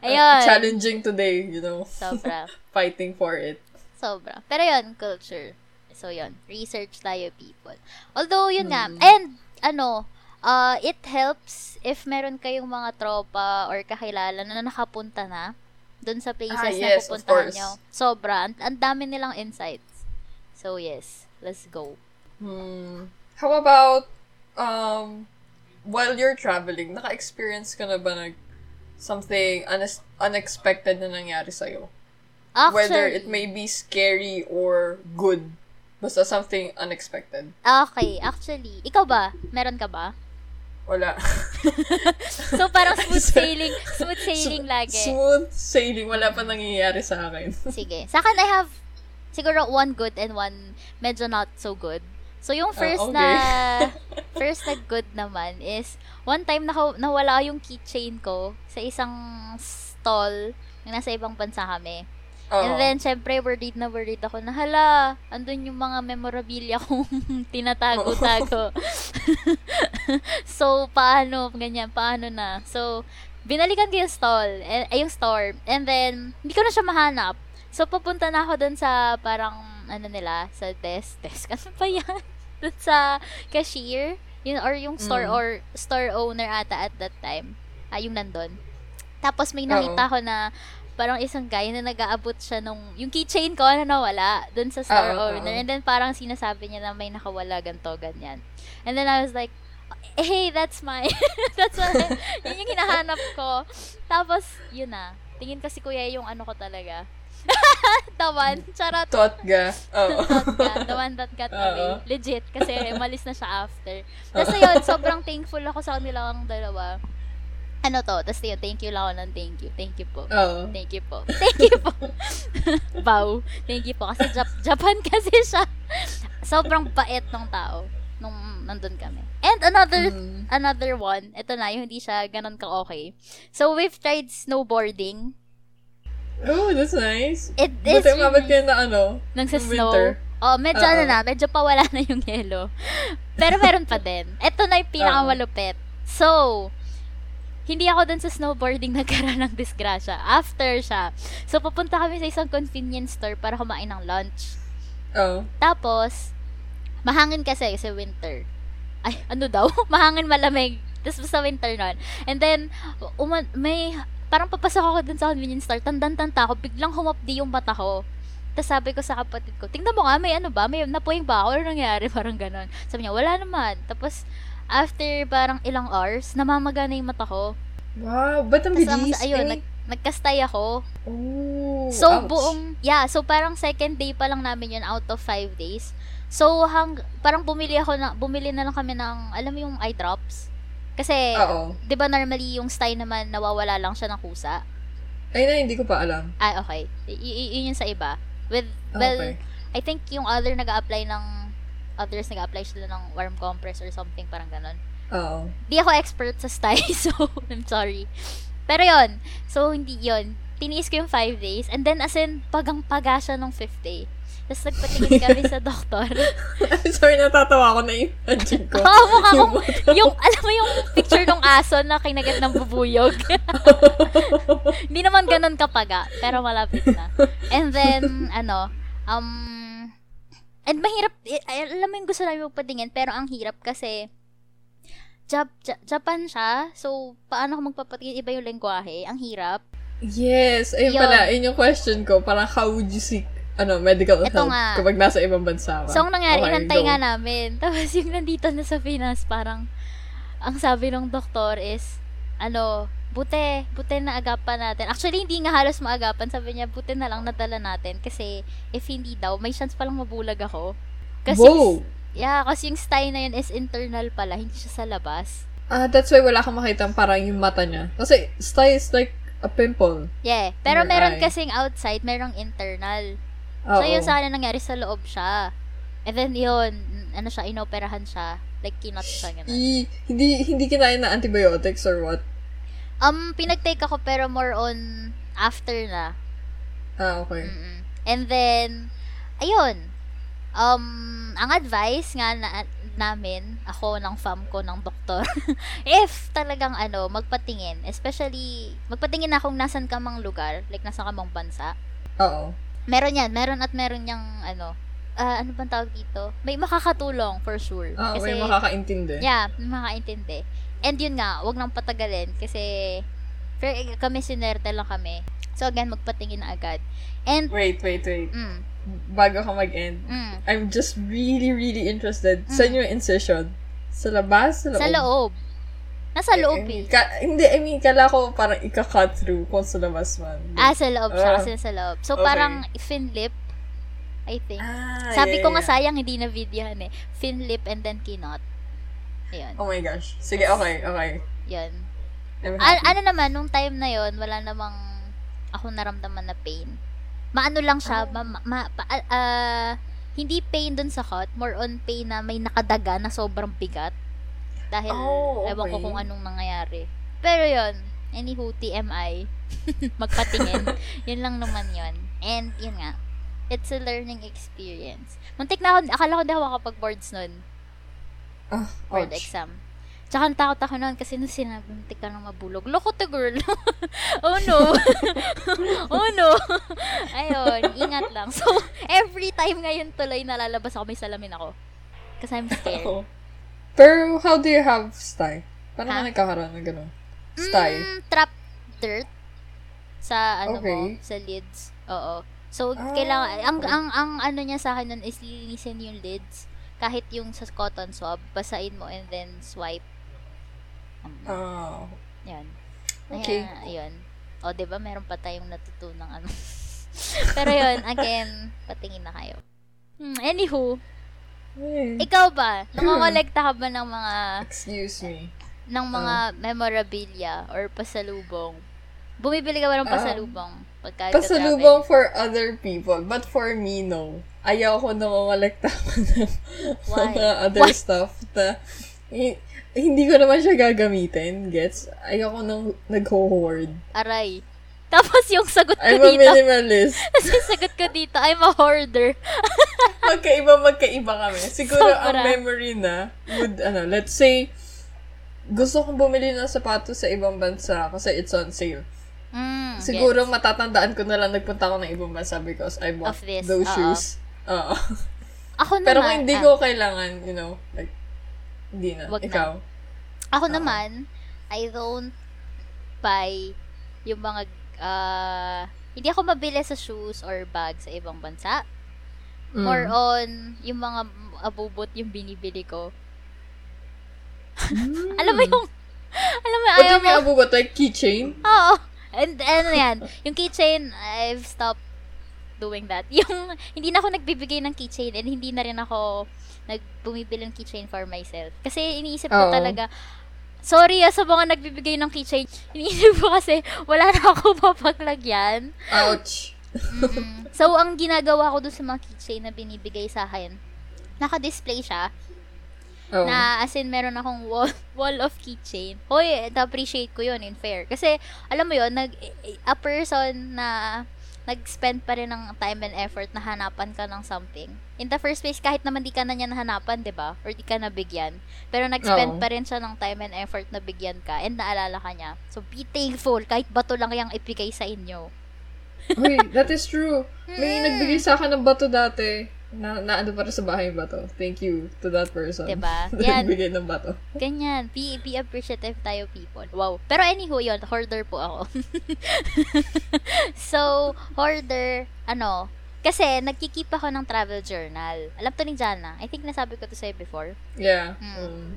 Uh, Ayun. challenging today, you know. Sobra. Fighting for it. Sobra. Pero yun, culture. So, yun. Research tayo, people. Although, yun nga. Mm. And, ano, uh, it helps if meron kayong mga tropa or kakilala na nakapunta na dun sa places Ah, na yes, of pupuntahan nyo. Sobra. Ang, ang dami nilang insights. So, yes. Let's go. Hmm. How about, um, while you're traveling, naka-experience ka na ba nag something unes- unexpected na nangyari sa'yo? Whether Actually, it may be scary or good. Basta something unexpected. okay. Actually, ikaw ba? Meron ka ba? Wala. So, parang smooth sailing, smooth sailing lagi. Smooth sailing. Wala pa nangyayari sa akin. Sige. Sa akin, I have siguro one good and one medyo not so good. So, yung first okay. na, first na good naman is, one time na nawala yung keychain ko sa isang stall na nasa ibang bansa kami. Oo. And then, syempre, worried na worried ako na, hala, andun yung mga memorabilia kong tinatago-tago. so, paano, ganyan, paano na. So, binalikan ko yung stall, eh, ay, yung store, and then, hindi ko na siya mahanap. So, papunta na ako dun sa parang, ano nila, sa desk. Desk, ano pa yan? dun sa cashier. Yun, or yung store Mm. or store owner ata at that time. Ah, yung nandun. Tapos may nakita ko na parang isang guy na nag-aabot siya nung, yung keychain ko na nawala dun sa store Oo, owner. oo. And then parang sinasabi niya na may nakawala ganto, ganyan. And then I was like, hey, that's mine. that's mine. yun yung hinahanap ko. Tapos, yun na. Tingin kasi kuya yung ano ko talaga. the one. Charot. Thought ga. Oo. The one that got away. Legit. Kasi umalis na siya after. Tapos yun, sobrang thankful ako sa kanilang dalawa. Ano to? Tapos yun, thank you lang ako ng thank you. Thank you po. Oo. Thank you po. Thank you po. Bow. Thank you po. Kasi Jap- Japan kasi siya. Sobrang bait ng tao nung nandun kami. And another Mm. another one, ito na, yung hindi siya ganun ka-okay. So, we've tried snowboarding. Oh, that's nice. It is Buti really- kayo na ano? nang sa snow. winter. Oh, medyo ano Oo. na, medyo pawala na yung yelo. Pero meron pa din. Ito na yung pinakamalupit. So, hindi ako dun sa snowboarding nagkaroon ng disgrasya. After siya. So, pupunta kami sa isang convenience store para kumain ng lunch. Oo. Tapos, mahangin kasi sa winter. Ay, ano daw? mahangin malamig. Tapos sa winter nun. And then, uma- may, parang papasok ako dun sa convenience store, tandan-tanta ako, biglang humapdi yung mata ko. Tapos sabi ko sa kapatid ko, tingnan mo nga, may ano ba? May napuwing ba ako? Ano nangyari? Parang ganon. Sabi niya, wala naman. Tapos, after parang ilang hours, namamaga na yung mata ko. Wow, ba't ang Tapos, bilis? ayun, Eh, nag, nagkastay ako. Oh, So, ouch. buong, yeah, so parang second day pa lang namin yun out of five days. So, hang, parang bumili ako na, bumili na lang kami ng, alam mo yung eye drops? Kasi, di ba normally yung style naman nawawala lang siya ng kusa? Ay na, hindi ko pa alam. Ay, okay. Y- y- yun yung sa iba. With, well, Okay. I think yung other nag apply ng, others nag apply sila ng warm compress or something, parang ganon. Oo. Di ako expert sa style, so I'm sorry. Pero yon so hindi yon Tiniis ko yung five days, and then as in, pagang-paga siya nung fifth day. Tapos nagpatingin kami sa doktor. Sorry, natatawa ako na imagine ko. Oo, mukha Yung kong, yung, alam mo yung picture ng aso na kinagat ng bubuyog. Hindi naman ganun kapaga, pero malapit na. And then, ano, um, and mahirap, eh, alam mo yung gusto namin magpatingin, pero ang hirap kasi, Jap, Ja- Japan siya, so, paano ako magpapatingin, iba yung lengguwahe, ang hirap. Yes, ayun Yun. pala, yun yung question ko. Parang how would you seek ano, medical Ito help nga. kapag nasa ibang bansa ka? So, ang nangyari, Okay, inantay go. nga namin. Tapos, yung nandito na sa Pinas, parang, ang sabi ng doktor is, ano, buti, buti na agapan natin. Actually, hindi nga halos maagapan. Sabi niya, buti na lang nadala natin. Kasi, if hindi daw, may chance palang mabulag ako. Kasi, Wow! yeah, kasi yung style na yun is internal pala, hindi siya sa labas. Ah, that's why wala kang makita parang yung mata niya. Kasi, sty is like a pimple. Yeah. Pero meron eye. kasing outside, merong internal. Oo. So, yun sa akin nangyari sa loob siya. And then, yun, ano siya, inoperahan siya. Like, kinot siya, gano'n. I, hindi, hindi kinain na antibiotics or what? Um, pinag-take ako pero more on after na. Ah, okay. Mm-mm. And then, ayun. Um, ang advice nga na, namin, ako ng fam ko, ng doktor, if talagang ano, magpatingin, especially, magpatingin na kung nasan ka mang lugar, like nasan ka mang bansa, Oo. meron yan, meron at meron yung ano, ah, ano bang tawag dito? May makakatulong for sure. Ah, may makakaintindi. Yeah, may makaintindi. And yun nga, wag nang patagalin kasi pero kami sinerte lang kami. So again, magpatingin na agad. And Wait, wait, wait. mm, Bago ka mag-end, mm, I'm just really, really interested. Mm. Saan yung incision? Sa labas? Sa loob? sa loob. Nasa I loob mean, eh. ka- hindi, I mean, kala ko parang ika-cut through kung sa labas man. Ah, sa loob siya Ah. kasi sa loob. So Okay. parang fin lip I think. Ah, Sabi yeah, ko nga yeah. sayang hindi na videohan eh. Fin lip and then kinot. Ayun. Oh my gosh. Sige, okay, okay. Yun. Happy. ano naman, nung time na yon wala namang ako naramdaman na pain. Maano lang siya, ma, ma, ma- pa- ah, hindi pain dun sa cut, more on pain na may nakadaga na sobrang bigat. Dahil, Oh, ewan ko okay. kung anong nangyayari. Pero yon anywho, TMI, magpatingin. yun lang naman yon And, yun nga, it's a learning experience. Muntik na ako, akala ko di ako makapag-boards nun Ah, board ouch. exam. Tsaka natakot ako noon kasi nung sinabi, muntik ka nang mabulog. Loko to girl. oh no. oh no. Ayun. ingat lang. So, every time ngayon tuloy nalalabas ako, may salamin ako. Kasi I'm scared. Oo. Pero, how do you have sty? Paano Ha? ka nagkakaroon ng gano'n? Sty? Mm, trap dirt sa ano Okay. mo, sa lids. Oo. So, Ah, kailangan, ang, okay. ang, ang, ano niya sa akin nun is lilinisin yung lids. Kahit yung sa cotton swab, basain mo and then swipe. Um, Ah. yan. Okay. Kaya, ayun. O, di ba meron pa tayong natutunang ano. Pero yun, again, patingin na kayo. Hmm, anywho, Eh, ikaw ba? Nangongolekta ka ba ng mga excuse me. ng mga memorabilia or pasalubong? Bumibili ka ba ng Ah. pasalubong? Pagka Pasalubong for other people, but for me, no. Ayaw ko nangongolekta ko ng mga other Why? stuff na hi- hindi ko naman siya gagamitin, gets? Ayaw ko nang nag-hoard. Aray. Tapos yung sagot ko I'm a dito, minimalist. tapos yung sagot ko dito, I'm a hoarder. magkaiba, magkaiba kami. Siguro, ang Sobra. memory na, would, ano, let's say, gusto kong bumili ng sapatos sa ibang bansa kasi it's on sale. Mm, Siguro, yes. matatandaan ko na lang nagpunta ako ng ibang bansa because I bought this, those oo. shoes. Oo. Ako naman, Pero kung hindi ah, ko kailangan, you know, like, hindi na. Wag na. Ikaw. Ako Oo. naman, I don't buy yung mga, ah, hindi ako mabili sa shoes or bag sa ibang bansa. Mm. More on, yung mga abubot yung binibili ko. Alam mo yung, alam mo, Hmm. What do ayaw you mean, mo, abubot? Like keychain? Oo. And ano yan, yung keychain, I've stopped doing that. Yung, hindi na ako nagbibigay ng keychain and hindi na rin ako nagbumibili ng keychain for myself. Kasi iniisip ko Oo. talaga, sorry ah, sa mga nagbibigay ng keychain, iniisip ko kasi wala na ako mapaglagyan. Ouch. Mm-mm. So, ang ginagawa ko dun sa mga keychain na binibigay sa akin, naka-display siya Oh. na as in meron akong wall, wall of keychain. Hoy, na-appreciate ko yun in fair. Kasi, alam mo yun, nag, a person na nag-spend pa rin ng time and effort na hanapan ka ng something. In the first place, kahit naman di ka na niya nahanapan, di ba? Or di ka nabigyan. Pero nag-spend pa rin siya ng time and effort na bigyan ka and naalala ka niya. So, be thankful kahit bato lang yung ibigay sa inyo. Uy, that is true. May Mm. nagbigay sa akin ng bato dati. Na, na ano pa rin sa bahay yung bato. Thank you to that person. Diba? Yan. Nagbigay ng bato. Ganyan. Be, be appreciative tayo, people. Wow. Pero anywho, yun. Hoarder po ako. so, hoarder, ano, kasi nagkikip ako ng travel journal. Alam to ni Jana. I think nasabi ko to sa'yo before. Yeah. Mm. Mm.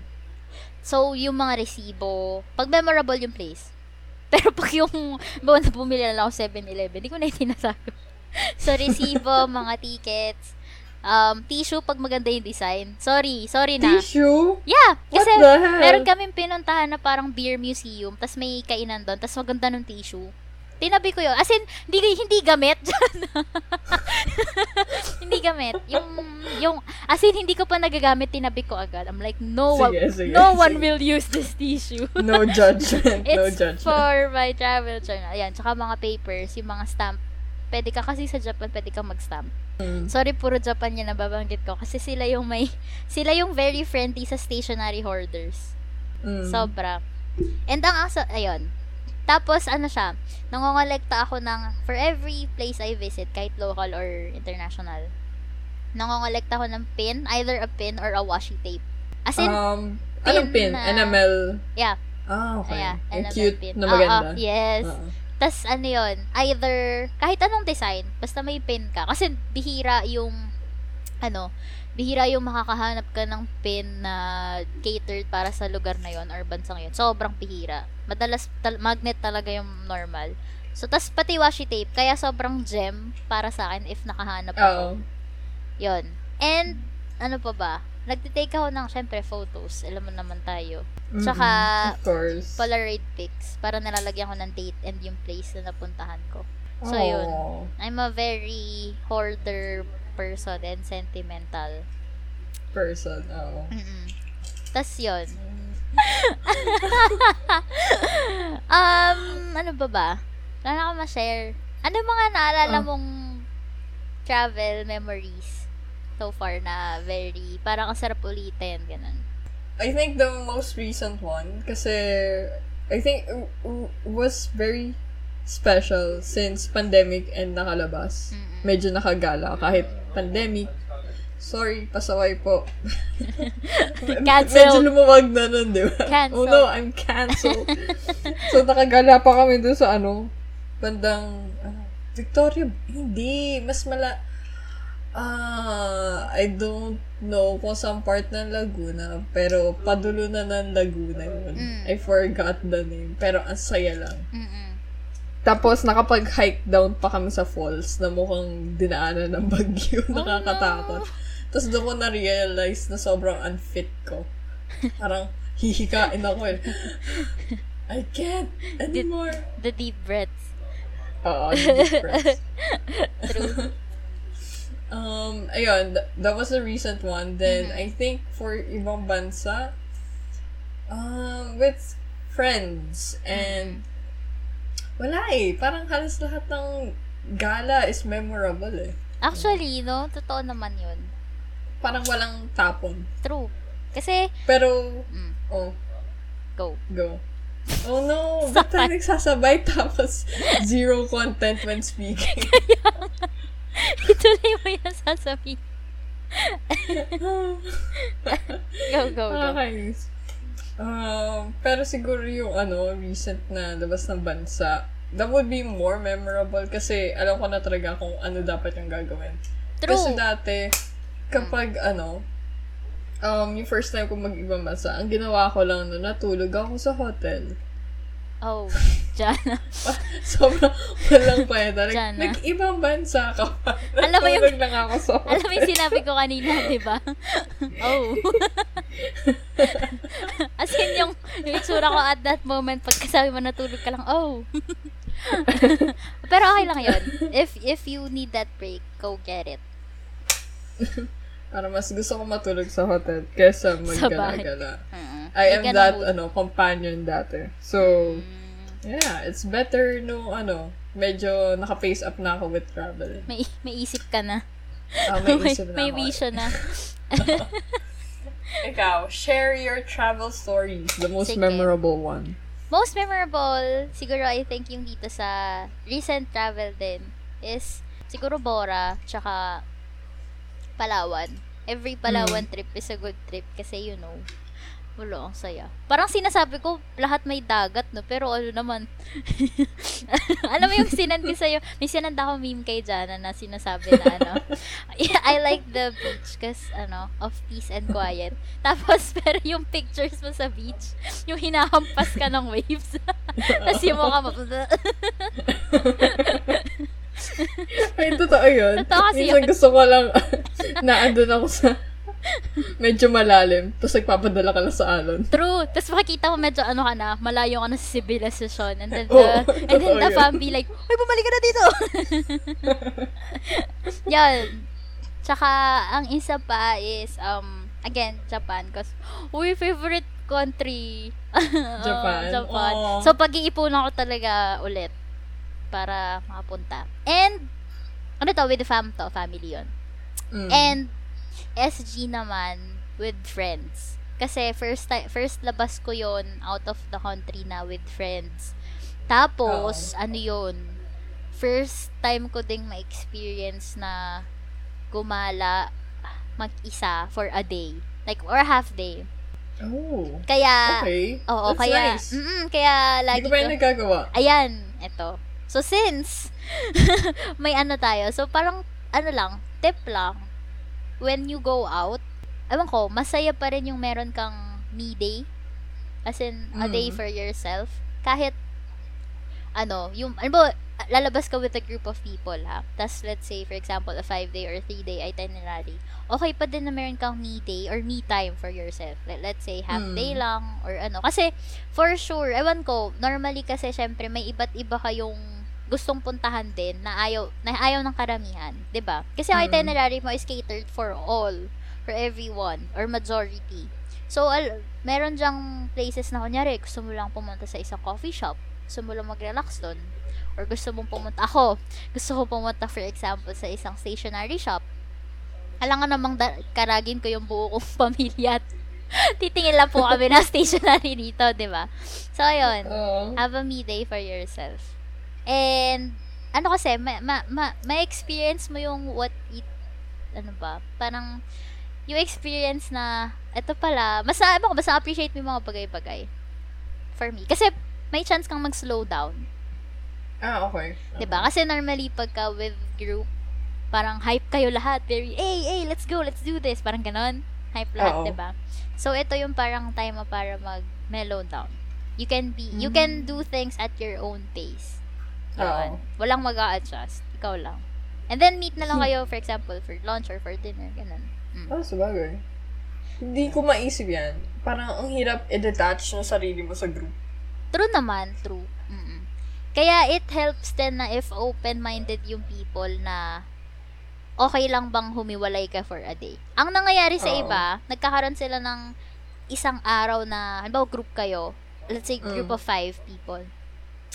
So, yung mga resibo, pag memorable yung place. Pero pag yung, bawa na bumili na lang ako 7-Eleven, di ko na sinasabi. so, resibo, mga tickets, um, tissue pag maganda yung design. Sorry, sorry na. Tissue? Yeah, What kasi the hell? meron kaming pinuntahan na parang beer museum, tas may kainan doon, tas maganda ng tissue. Tinabi ko yun. As in, hindi, hindi gamit. hindi gamit. Yung, yung, as in, hindi ko pa nagagamit, tinabi ko agad. I'm like, no, one, Sige, sige, no one sige. will use this tissue. No judgment. no It's judgment. for my travel journal. Ayan, tsaka mga papers, yung mga stamp. Pwede ka kasi sa Japan, pwede ka mag-stamp. Mm. Sorry, puro Japan yung nababanggit ko. Kasi sila yung may, sila yung very friendly sa stationary hoarders. Mm. Sobra. And ang asa, ayun. Tapos, ano siya, nangongolekta ako ng, for every place I visit, kahit local or international, nangongolekta ako ng pin, either a pin or a washi tape. As in, um, anong pin? pin na- NML? yeah, Ah, okay. yeah, Yung NML cute pin. na maganda. yes. Oo. Tas ano yun, either, kahit anong design, basta may pin ka. Kasi bihira yung, ano, bihira yung makakahanap ka ng pin na catered para sa lugar na yon or bansang yon Sobrang bihira. Madalas, tal- magnet talaga yung normal. So, tas pati washi tape, kaya sobrang gem para sa akin if nakahanap ako. Yun. And, ano pa ba? Nagtitake ako ng, syempre, photos. Alam mo naman tayo. Tsaka, course. Polaroid pics para nalalagyan ko ng date and yung place na napuntahan ko. So, yun. Oh. I'm a very hoarder person and sentimental. Person. Oo. Mm-mm. Tas yun. um, ano ba ba? Wala na ako ma-share. Ano mga naalala Ah. mong travel memories so far na very, parang ang sarap ulitin, ganun. I think the most recent one, kasi I think uh, uh, was very special since pandemic and nakalabas. Mm-mm. medyo nakagala kahit pandemic. Sorry, pasaway po. Cancel. Medyo lumuwag na nun, di ba? Cancel. Oh no, I'm canceled. so, nakagala pa kami dun sa ano, bandang, ano, Victoria, hindi, mas mala, ah, I don't know kung saan part ng Laguna, pero padulo na ng Laguna yun. Mm. I forgot the name, pero ang saya lang. Mm-mm. Tapos, nakapag-hike down pa kami sa falls na mukhang dinaanan ng bagyo. Nakakatakot. Tapos, doon ko na-realize na sobrang unfit ko. Parang, hihikain ako eh. I can't anymore. The deep breaths. Oo, deep breaths. True. Um, ayun, th- that was a recent one. Then, I think for ibang bansa, um, with friends and wala eh. Parang halos lahat ng gala is memorable eh. Actually, no, totoo naman yun. Parang walang tapon. True. Kasi, Pero, mm, oh, go. go. Oh no, ba't tayo nagsasabay tapos zero content when speaking? Ituloy mo yung sasabihin. Go, go, go. Nakakainis. Um, pero siguro yung ano, recent na labas ng bansa, that would be more memorable kasi alam ko na talaga kung ano dapat yung gagawin. True. Kasi dati, kapag ano, um, yung first time ko mag-ibang bansa, ang ginawa ko lang no, natulog ako sa hotel. Oh, Jana. Sobrang walang kwenta. Like, Diyan na. nag-ibang bansa ka pa. Alam mo yung- lang ako sa. Alam mo yung sinabi ko kanina, di ba? Oh. As in, yung, yung itsura ko at that moment, pagkasabi mo natulog ka lang, oh. Pero okay lang yun. If, if you need that break, go get it. Para mas gusto ko matulog sa hotel kesa maggala-gala. Mm-mm. I am that, mood. ano, companion dati. So, Mm, yeah, it's better no, ano, medyo naka-face up na ako with travel. may, may isip ka na. Ah, may may, isip na may vision na. Ikaw, share your travel stories. The most Sige. memorable one. Most memorable, siguro I think yung dito sa recent travel din is siguro Bora, tsaka Palawan. Every Palawan trip is a good trip kasi you know, wala, ang saya. Parang sinasabi ko, lahat may dagat, no? Pero ano naman, alam mo yung sinend ko sa'yo, may sinend ako meme kay Jana na sinasabi na ano, I like the beach cause ano, of peace and quiet. Tapos, pero yung pictures mo sa beach, yung hinahampas ka ng waves. Tapos yung mukha mo, Ay, totoo yun. Totoo kasi Minsan yun. gusto ko lang na andun ako sa medyo malalim. Tapos nagpapadala ka lang sa alon. True. Tapos makikita mo medyo ano ka na, malayo ka na sa civilization. And then the, Oo, and then the yun. fam be like, Uy, bumalik ka na dito! Yan. Tsaka, ang isa pa is, um, again, Japan. Cause, uy, favorite country. Japan. Japan. Aw. So, pag-iipunan ko talaga ulit para makapunta. And, ano to, with fam to, family yon Mm. And SG naman with friends. Kasi first time, first labas ko yon out of the country na with friends. Tapos, ano yon first time ko ding ma-experience na gumala mag-isa for a day. Like, or half day. oh. Kaya, Okay. oo, That's kaya, nice. mm kaya Hindi lagi ko pa nagagawa. ayan, eto. So, since, may ano tayo, so parang, ano lang, tip lang, when you go out, ewan ko, masaya pa rin yung meron kang me day. As in, a day Mm. for yourself. Kahit, ano, yung, ano ba, lalabas ka with a group of people, ha? Tapos, let's say, for example, a five-day or three-day itinerary. Okay pa din na meron kang me day or me time for yourself. Let, let's say, half Mm. day lang or ano. Kasi, for sure, ewan ko, normally kasi, syempre, may iba't iba kayong gustong puntahan din na ayaw, na ayaw ng karamihan. 'di ba Kasi ang Mm. itinerary mo is catered for all, for everyone, or majority. So, al- meron dyang places na kunyari, gusto mo lang pumunta sa isang coffee shop, gusto mo lang mag-relax doon, or gusto mong pumunta, ako, gusto ko pumunta, for example, sa isang stationery shop, alam nga namang da- karagin ko yung buo kong pamilya at titingin lang po kami na stationery dito, di ba? So, ayun. Oo. Have a me day for yourself. And, ano kasi, ma, ma, ma, ma-experience mo yung what it, ano ba, parang, yung experience na, eto pala, mas, ano ko, mas appreciate mo yung mga bagay-bagay. For me. Kasi, may chance kang mag-slow down. Ah, okay. 'Di ba? Kasi normally pagka with group, parang hype kayo lahat. Very, hey, hey, let's go, let's do this. Parang ganon. Hype lahat, Oo. 'di ba? So ito yung parang time mo para mag mellow down. You can be, you can do things at your own pace. Oo. Walang mag adjust Ikaw lang. And then meet na lang kayo, for example, for lunch or for dinner. Ganun. Mm. Ah, sabagay. Hindi ko maisip yan. Parang ang hirap i-detach ng sarili mo sa group. True naman, true. Mm-mm. Kaya it helps din na if open-minded yung people na okay lang bang humiwalay ka for a day. Ang nangyayari sa Oo. iba, nagkakaroon sila ng isang araw na, halimbawa group kayo, let's say group Mm. of five people.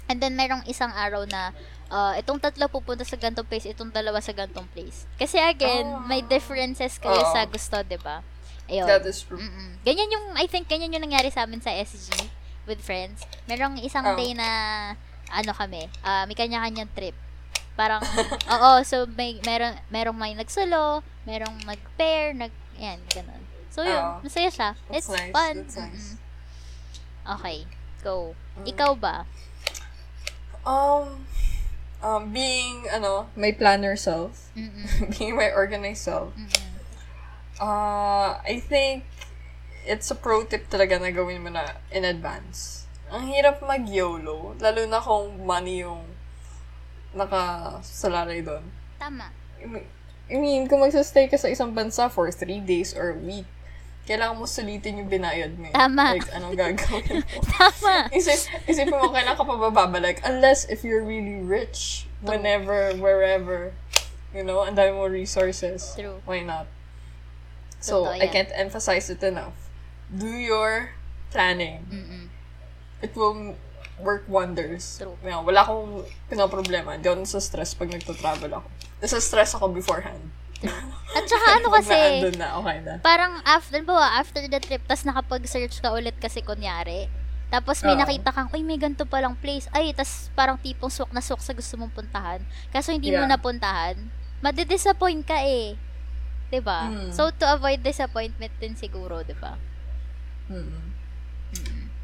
And then merong isang araw na uh, itong tatlo pupunta sa gantong place, itong dalawa sa gantong place. Kasi again, Oh. may differences kayo Oo. sa gusto, 'di ba? Ayun. That is true. Mm-mm. Ganyan yung, I think, ganyan yung nangyari sa amin sa SG with friends. Merong isang Oh. day na, ano kami, ah may kanya-kanyang trip. Parang, oo, so may, meron, merong may nag-solo, merong nag-pair, nag, yan, ganun. So yun, Oo. masaya siya. That's It's nice, fun. that's nice. Mm-mm. Okay, go. Mm. Ikaw ba? Um, um, being, ano, my planner self, Mm-mm. being my organized self, Mm-mm. uh, I think it's a pro tip talaga na gawin mo na in advance. Ang hirap mag-YOLO, lalo na kung money yung nakasalalay doon. Tama. I mean- I mean, kung magsastay ka sa isang bansa for three days or a week, kailangan mo sulitin yung binayad mo. eh. Tama. Like, anong gagawin mo? Tama. Isip, isipin mo, kailan ka pa bababalik? Unless if you're really rich, whenever, wherever, you know, and dami mo resources. True. Why not? So, Totoo I yan. can't emphasize it enough. Do your planning. Mm-mm. It will work wonders. True. Yan, wala akong pinaproblema. Hindi ako sa stress pag nagta-travel ako. Nasa stress ako beforehand. At saka ano kasi, na, okay na. parang after, ba, after the trip, tas nakapag-search ka ulit kasi kunyari. Tapos may Oo. nakita kang, uy, may ganito palang place. Ay, tas parang tipong swak na swak sa gusto mong puntahan. Kaso hindi mo Yeah. napuntahan. Madidisappoint ka eh. 'Di ba? Mm. So, to avoid disappointment din siguro, 'di ba? Mm-mm.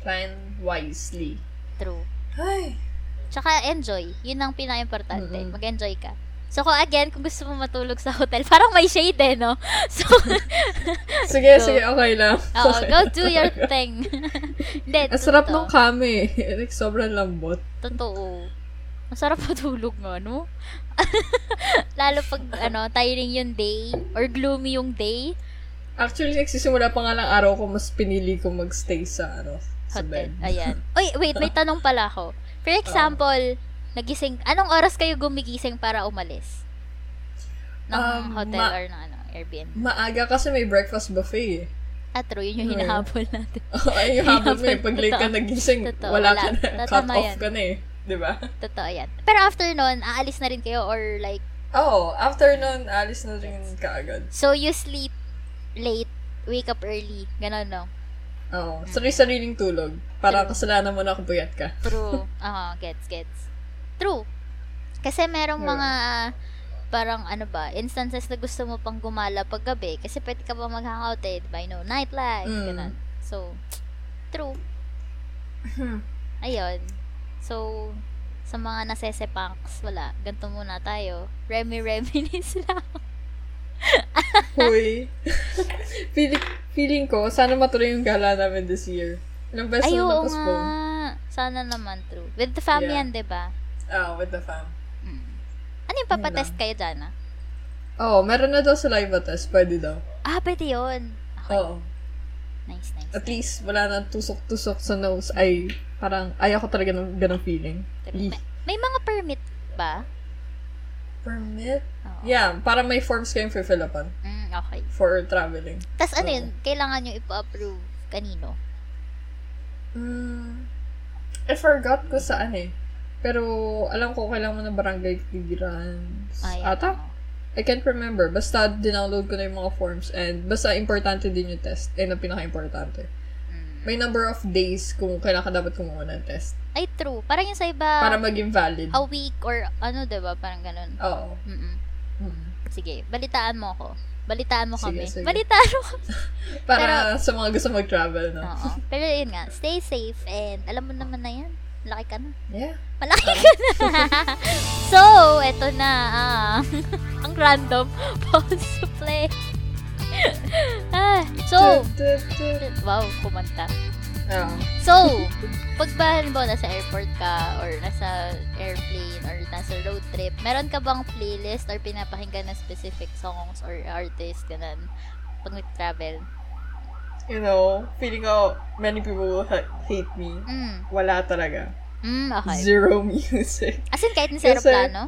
Plan wisely. True. Ay. Tsaka enjoy. Yun ang pinaka-importante. Mm-mm. Mag-enjoy ka. So, kung again, kung gusto mo matulog sa hotel, parang may shade eh, no? So, Sige, Go. sige, okay lang. oo, Okay. go do your thing. Hindi, Ang sarap nung kami. like, sobrang lambot. Totoo. Masarap matulog nga, no? Lalo pag, ano, tiring yung day, or gloomy yung day, Actually, nagsisimula pa nga lang araw ko, mas pinili ko magstay sa, ano, sa hotel. bed. Ayan. Uy, wait, may tanong pala ako. For example, nagising, anong oras kayo gumigising para umalis? Ng Um, hotel ma- or ng ano, Airbnb? Maaga kasi may breakfast buffet eh. Ah, true, yun yung Hmm. hinahabol natin. Ay, yung habol mo eh. Pag late ka nagising, Totoo, wala wala. ka na. Totoo Cut off yan. ka na eh. Di ba? Totoo yan. Pero after nun, aalis na rin kayo or like, Oo. Oh, after nun, alis na rin kaagad. so you sleep late, wake up early, ganon no? Oo. Sarili-sariling tulog. Para kasalanan mo na kung puyat ka. True. Ah, gets, gets. True. Kasi merong Yeah. mga parang ano ba, instances na gusto mo pang gumala pag gabi kasi pwede ka pa mag-hangout eh, diba? You know, nightlife, Mm. ganun. So, true. Hmm. Ayun. So, sa mga nasesepanks, wala. Ganto muna tayo. Remy reminis lang. Huy. feeling, feeling ko, sana matuloy yung gala namin this year. Ilang beses na na-postpone. Sana naman true. With the family Yeah. yan, diba? Ah, with the fam. Mm. Ano yung papatest kayo dyan, ah? Oo, oh, meron na daw sa live test. Pwede daw. Ah, pwede yun. Okay. Oo. Nice, nice. At least, wala na tusok-tusok sa nose. Ay, parang, ayaw ko talaga ng ganong feeling. May, may mga permit ba? Permit? Oo. Yeah, para may forms kayong fill upan Mm, okay. for traveling. Tapos ano Oo. yun, kailangan nyo ipa-approve kanino? Mm, I forgot ko saan eh. Pero, alam ko kailangan mo ng barangay clearance. Ay, Ata? ano. I can't remember. Basta, dinownload ko na yung mga forms and basta importante din yung test. Eh, na pinaka-importante. Mm. may number of days kung kailan ka dapat kumuha ng test. Ay, true. Parang yung sa iba, Para maging valid. a week or ano, diba? Parang ganun. Oo. Mm-mm. Mm. Sige, balitaan mo ako. Balitaan mo Sige, kami. sige. Balitaan mo kami. Para sa mga gusto mag-travel, no? Oo. Pero yun nga, stay safe and alam mo naman na yan. Malaki ka na. Yeah. Malaki ka na. so, eto na. Ah. Ang random. Pause to play. ah, so, wow, kumanta. Oo. So, pag ba, halimbawa, nasa airport ka, or nasa airplane, or nasa road trip, meron ka bang playlist or pinapakinggan na specific songs or artist, ganun, pag nag-travel? You know, feeling ko many people will ha- hate me. Mm. Wala talaga. Mm, okay. Zero music. As in, kahit nasa Kasi- aeroplano?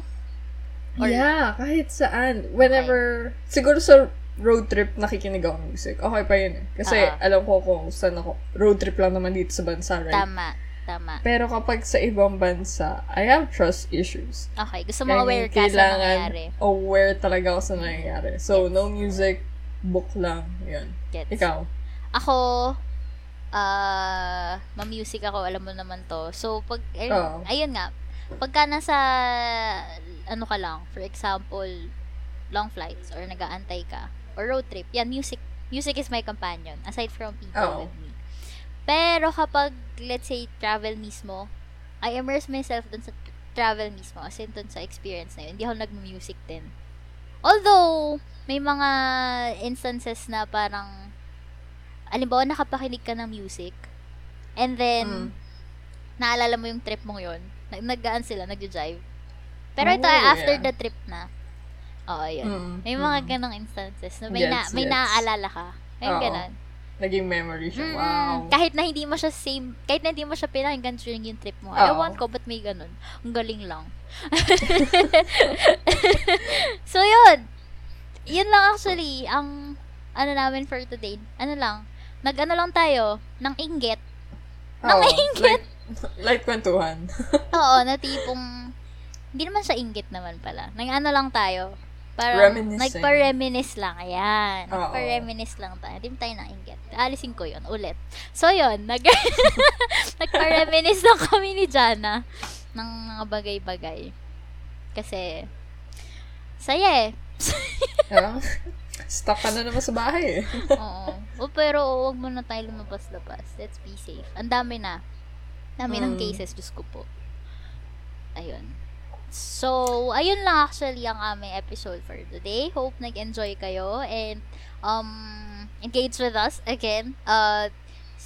Or- yeah, kahit saan. Whenever, siguro sa road trip, nakikinig ako ng music. Okay pa yun eh. Kasi Oo. alam ko kung saan ako. Road trip lang naman dito sa bansa, right? Tama. Tama. Pero kapag sa ibang bansa, I have trust issues. Okay. Gusto mo Kaya aware ka sa nangyayari. aware talaga ako sa nangyayari. So, no music, book lang. Yun. Gets. Ikaw? Ako, ah, ma-music ako, alam mo naman to. So, pag, ay- Oo. ayun nga, pagka nasa, ano ka lang, for example, long flights, or nag-aantay ka, or road trip, yan, music, music is my companion, aside from people Oo. with me. Pero kapag, let's say, travel mismo, I immerse myself dun sa travel mismo, as in dun sa experience na yun. Hindi ako nag-music din. Although, may mga instances na parang, alimbawa, nakapakinig ka ng music, and then, Mm. naalala mo yung trip mo nag naggaan sila, nagja-jive. Pero ito Oh, ay after yeah. the trip na. Oo, yun. Mm, May mga mm. ganong instances na may, na, Gets, may gets. naaalala ka. May ganon. Naging memory siya. Mm-mm. Wow. Kahit na hindi mo siya same, kahit na hindi mo siya pinakinggan during yung trip mo. Oo. Ewan ko, ba't may ganon? Ang galing lang. so, yun. Yun lang actually, ang, ano namin for today. Ano lang, nag-ano lang tayo, ng inggit. Oo, Nangingit. Like, like kwentuhan. Oo, na tipong, hindi naman siya inggit naman pala. Nang ano lang tayo. Parang, Reminiscing. nagpa-reminisce lang. Ayan. Oo. Nagpa-reminisce lang tayo. Hindi tayo nainggit. Alisin ko yun, ulit. So, yun. Nag nagpa-reminisce lang kami ni Jana ng mga bagay-bagay. Kasi, saya eh. Stuck ka na naman sa bahay eh. Oo. O, pero huwag mo na tayo lumabas-labas. Let's be safe. Ang dami na. Dami ng Mm. cases, Diyos ko po. Ayun. So, ayun lang actually ang aming episode for today. Hope nag-enjoy kayo and um engage with us again. Uh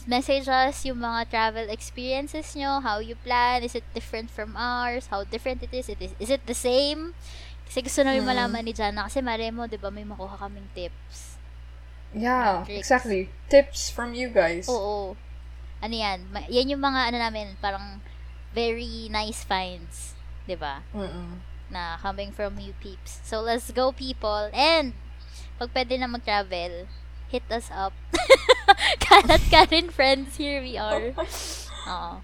message us yung mga travel experiences nyo, how you plan, is it different from ours, how different it is, it is, is it the same? Kasi gusto namin Mm. malaman ni Jana kasi mare mo, di ba, may makuha kaming tips. Yeah, Tricks. exactly. Tips from you guys. Oo. Ano yan? Yan yung mga ano namin, parang very nice finds. ba Mm-mm. Na coming from you peeps. So, let's go people. And, pag pwede na mag-travel, hit us up. kalat ka rin, friends. Here we are. Oo.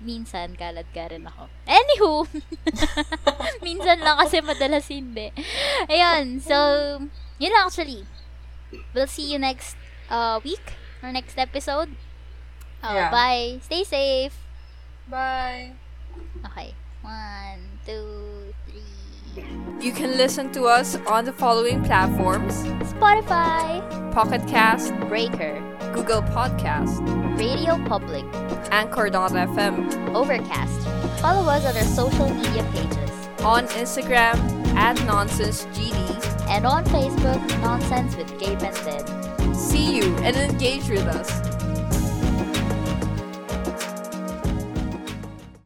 Minsan, kalat ka rin ako. Anywho, minsan lang kasi madalas hindi. Ayun, so, yun lang actually. We'll see you next uh, week or next episode. Oh, Yeah. Bye. Stay safe. Bye. Okay. One, two, three. You can listen to us on the following platforms Spotify, Pocket Cast, Breaker, Google Podcast, Radio Public, Anchor.fm, Overcast. Follow us on our social media pages. on Instagram at NonsenseGD. And on Facebook, Nonsense with Gabe and Sid. See you and engage with us.